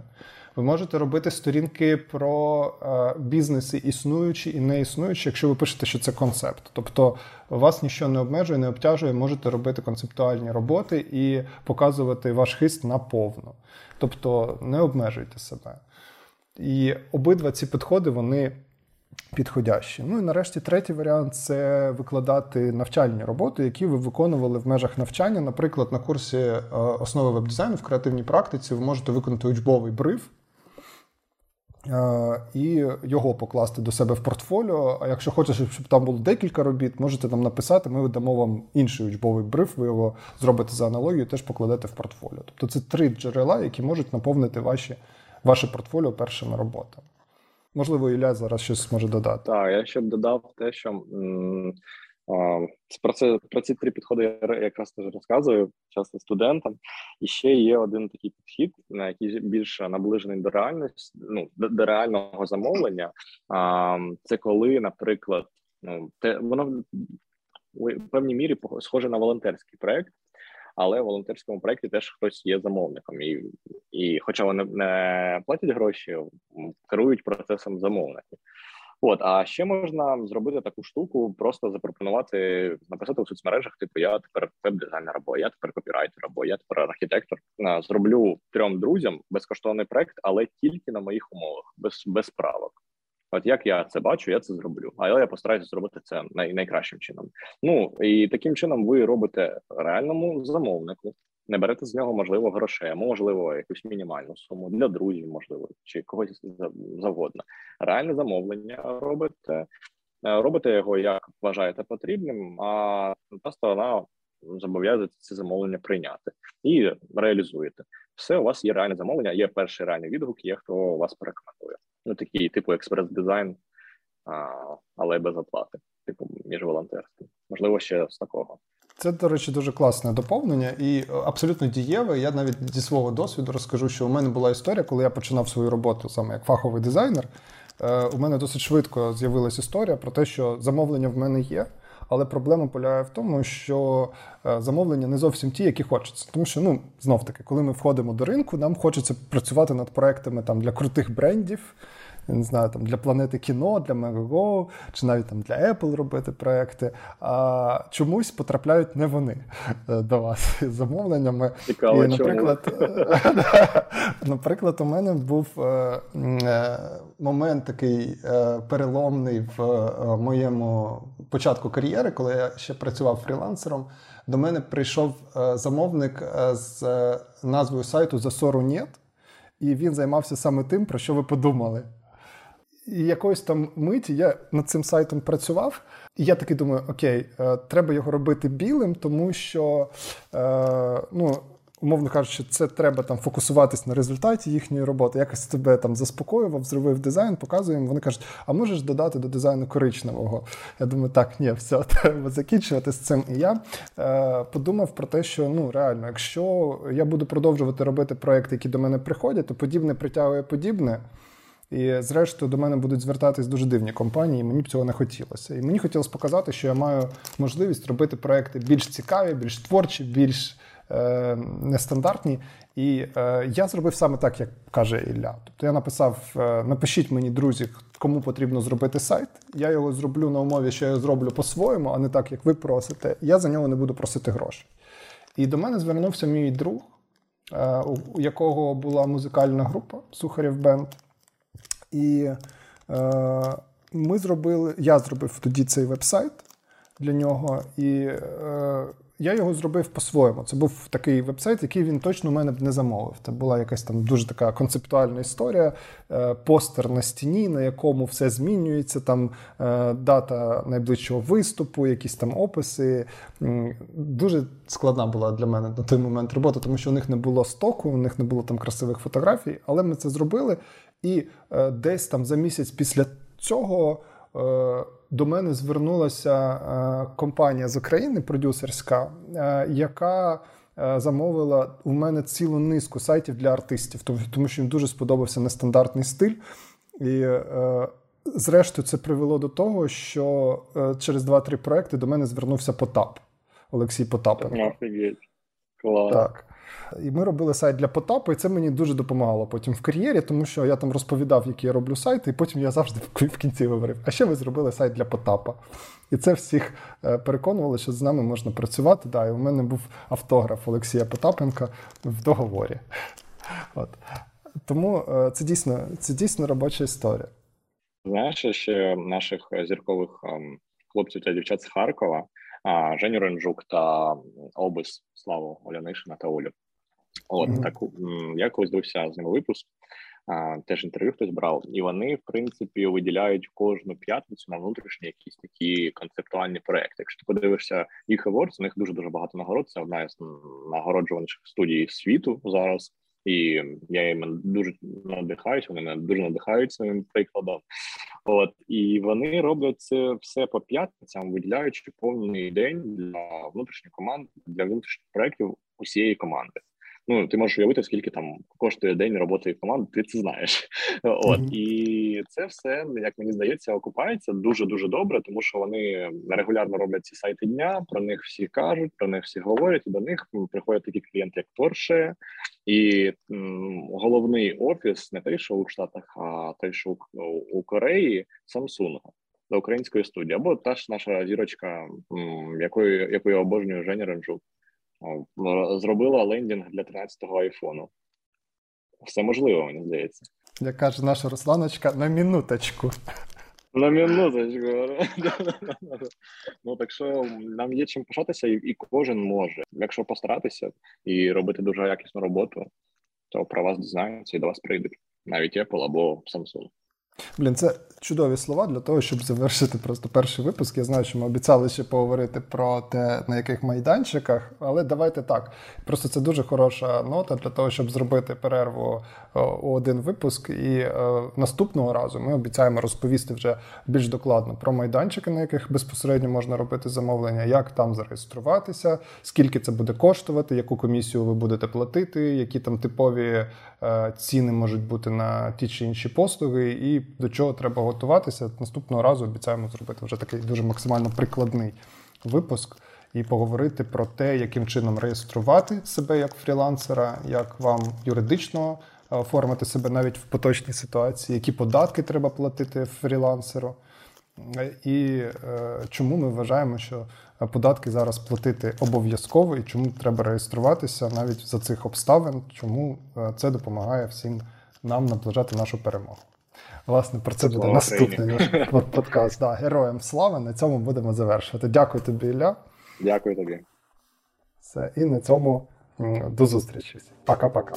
Ви можете робити сторінки про е, бізнеси, існуючі і не існуючі, якщо ви пишете, що це концепт. Тобто вас нічого не обмежує, не обтяжує, можете робити концептуальні роботи і показувати ваш хист наповну. Тобто не обмежуйте себе. І обидва ці підходи вони підходящі. Ну і нарешті третій варіант це викладати навчальні роботи, які ви виконували в межах навчання. Наприклад, на курсі е, основи веб-дизайну в креативній практиці ви можете виконати учбовий бриф. Е, і його покласти до себе в портфоліо. А якщо хочете, щоб там було декілька робіт, можете там написати, ми видамо вам інший учбовий бриф, ви його зробите за аналогією, теж покладете в портфоліо. Тобто це три джерела, які можуть наповнити ваші, ваше портфоліо першими роботами. Можливо, Ілля зараз щось може додати. Так, я ще б додав те, що м, а, про це про ці три підходи я якраз теж розказую часто студентам. І ще є один такий підхід, на який більше наближений до реальності, ну до реального замовлення. А, Це коли, наприклад, ну те воно в певній мірі схоже на волонтерський проект але в волонтерському проєкті теж хтось є замовником, і і хоча вони не платять гроші, керують процесом замовників. От, а ще можна зробити таку штуку, просто запропонувати написати у соцмережах, типу я тепер веб-дизайнер, або я тепер копірайтер, або я тепер архітектор. Зроблю трьом друзям безкоштовний проект, але тільки на моїх умовах, без без правок. От як я це бачу, я це зроблю. Але я постараюся зробити це най, найкращим чином. Ну і таким чином ви робите реальному замовнику, не берете з нього можливо грошей, можливо, якусь мінімальну суму для друзів, можливо, чи когось завгодно. Реальне замовлення робите, е, робите його як вважаєте потрібним, а та сторона зобов'язується це замовлення прийняти і реалізуєте. Все, у вас є реальне замовлення, є перший реальний відгук, є хто вас порекомендує ну такий типу експрес-дизайн, але без оплати, типу між волонтерством. Можливо, ще з такого. Це, до речі, дуже класне доповнення і абсолютно дієве. Я навіть зі свого досвіду розкажу, що у мене була історія, коли я починав свою роботу саме як фаховий дизайнер. Е, у мене досить швидко з'явилася історія про те, що замовлення в мене є. Але проблема полягає в тому, що е, замовлення не зовсім ті, які хочеться. Тому що, ну, знов таки, коли ми входимо до ринку, нам хочеться працювати над проектами там для крутих брендів не знаю, там для планети кіно, для Megogo, чи навіть там для Apple робити проекти. А чомусь потрапляють не вони е, до вас з замовленнями. Цікаво, І, наприклад, наприклад, у мене був е, е, момент такий переломний в моєму початку кар'єри, коли я ще працював фрілансером. До мене прийшов замовник з назвою сайту «Засору нет», і він займався саме тим, про що ви подумали. І якоїсь там миті я над цим сайтом працював, і я такий думаю: окей, е, треба його робити білим, тому що, е, ну, умовно кажучи, це треба там фокусуватись на результаті їхньої роботи. Якось тебе там заспокоював, зробив дизайн, показуємо. Вони кажуть, а можеш додати до дизайну коричневого? Я думаю, так, ні, все, треба закінчувати з цим. І я е, подумав про те, що ну реально, якщо я буду продовжувати робити проекти, які до мене приходять, то подібне притягує подібне. І, зрештою, до мене будуть звертатись дуже дивні компанії, і мені б цього не хотілося. І мені хотілося показати, що я маю можливість робити проекти більш цікаві, більш творчі, більш е, нестандартні. І е, я зробив саме так, як каже Ілля. Тобто я написав: е, напишіть мені, друзі, кому потрібно зробити сайт. Я його зроблю на умові, що я зроблю по-своєму, а не так, як ви просите. Я за нього не буду просити грошей. І до мене звернувся мій друг, е, у якого була музикальна група Сухарів Бенд. І е, ми зробили, я зробив тоді цей веб-сайт для нього, і е, я його зробив по-своєму. Це був такий веб-сайт, який він точно у мене б не замовив. Це була якась там дуже така концептуальна історія, е, постер на стіні, на якому все змінюється. Там е, дата найближчого виступу, якісь там описи. Дуже складна була для мене на той момент робота, тому що у них не було стоку, у них не було там красивих фотографій, але ми це зробили. І е, десь там за місяць після цього е, до мене звернулася е, компанія з України, продюсерська, е, яка е, замовила у мене цілу низку сайтів для артистів, тому що їм дуже сподобався нестандартний стиль. І зрештою, це привело до того, що е, через 2-3 проекти до мене звернувся Потап Олексій Потапенко. Так. І ми робили сайт для Потапу, і це мені дуже допомагало потім в кар'єрі, тому що я там розповідав, які я роблю сайти, і потім я завжди в кінці говорив: а ще ви зробили сайт для Потапа. І це всіх е, переконувало, що з нами можна працювати. Да, І у мене був автограф Олексія Потапенка в договорі. От. Тому е, це дійсно це дійсно робоча історія. Знаєш, ще наших зіркових ем, хлопців та дівчат з Харкова, Женю Ренжук та Обис Славу Олянишина та Олю. От mm-hmm. так я колись дивився з ними випуск, а, теж інтерв'ю хтось брав, і вони, в принципі, виділяють кожну п'ятницю на внутрішні якісь такі концептуальні проекти. Якщо ти подивишся їх Awards, у них дуже дуже багато нагород. Це одна із нагороджуваніших студій світу зараз. І я їм дуже надихаюся, вони мене дуже надихають своїм прикладом. От і вони роблять це все по п'ятницям, виділяючи повний день для внутрішніх команд для внутрішніх проєктів усієї команди. Ну ти можеш уявити, скільки там коштує день роботи команди, ти це знаєш. От mm-hmm. і це все, як мені здається, окупається дуже дуже добре, тому що вони регулярно роблять ці сайти дня. Про них всі кажуть, про них всі говорять. І до них приходять такі клієнти, як Porsche, і м, головний офіс не той, що у Штатах, а той, що у, у Кореї, Samsung. До української студії, або та ж наша зірочка, якою якою обожнює Женя Ренжук зробила лендінг для 13-го айфону. Все можливо, мені здається. Як каже наша Русланочка, на минуточку. На минуточку. Ну так що нам є чим пишатися, і кожен може. Якщо постаратися і робити дуже якісну роботу, то про вас дізнаються і до вас прийдуть навіть Apple або Samsung. Блін, це чудові слова для того, щоб завершити просто перший випуск. Я знаю, що ми обіцяли ще поговорити про те, на яких майданчиках, але давайте так. Просто це дуже хороша нота для того, щоб зробити перерву у один випуск. І е, наступного разу ми обіцяємо розповісти вже більш докладно про майданчики, на яких безпосередньо можна робити замовлення, як там зареєструватися, скільки це буде коштувати, яку комісію ви будете платити, які там типові е, ціни можуть бути на ті чи інші послуги. і до чого треба готуватися. Наступного разу обіцяємо зробити вже такий дуже максимально прикладний випуск і поговорити про те, яким чином реєструвати себе як фрілансера, як вам юридично е, оформити себе навіть в поточній ситуації, які податки треба платити фрілансеру. І е, чому ми вважаємо, що податки зараз платити обов'язково і чому треба реєструватися навіть за цих обставин, чому е, це допомагає всім нам наближати нашу перемогу. Власне, про це, буде наступний наш подкаст. Да, Героям слава. На цьому будемо завершувати. Дякую тобі, Ілля. Дякую тобі. Все, і на цьому до зустрічі. Пока-пока.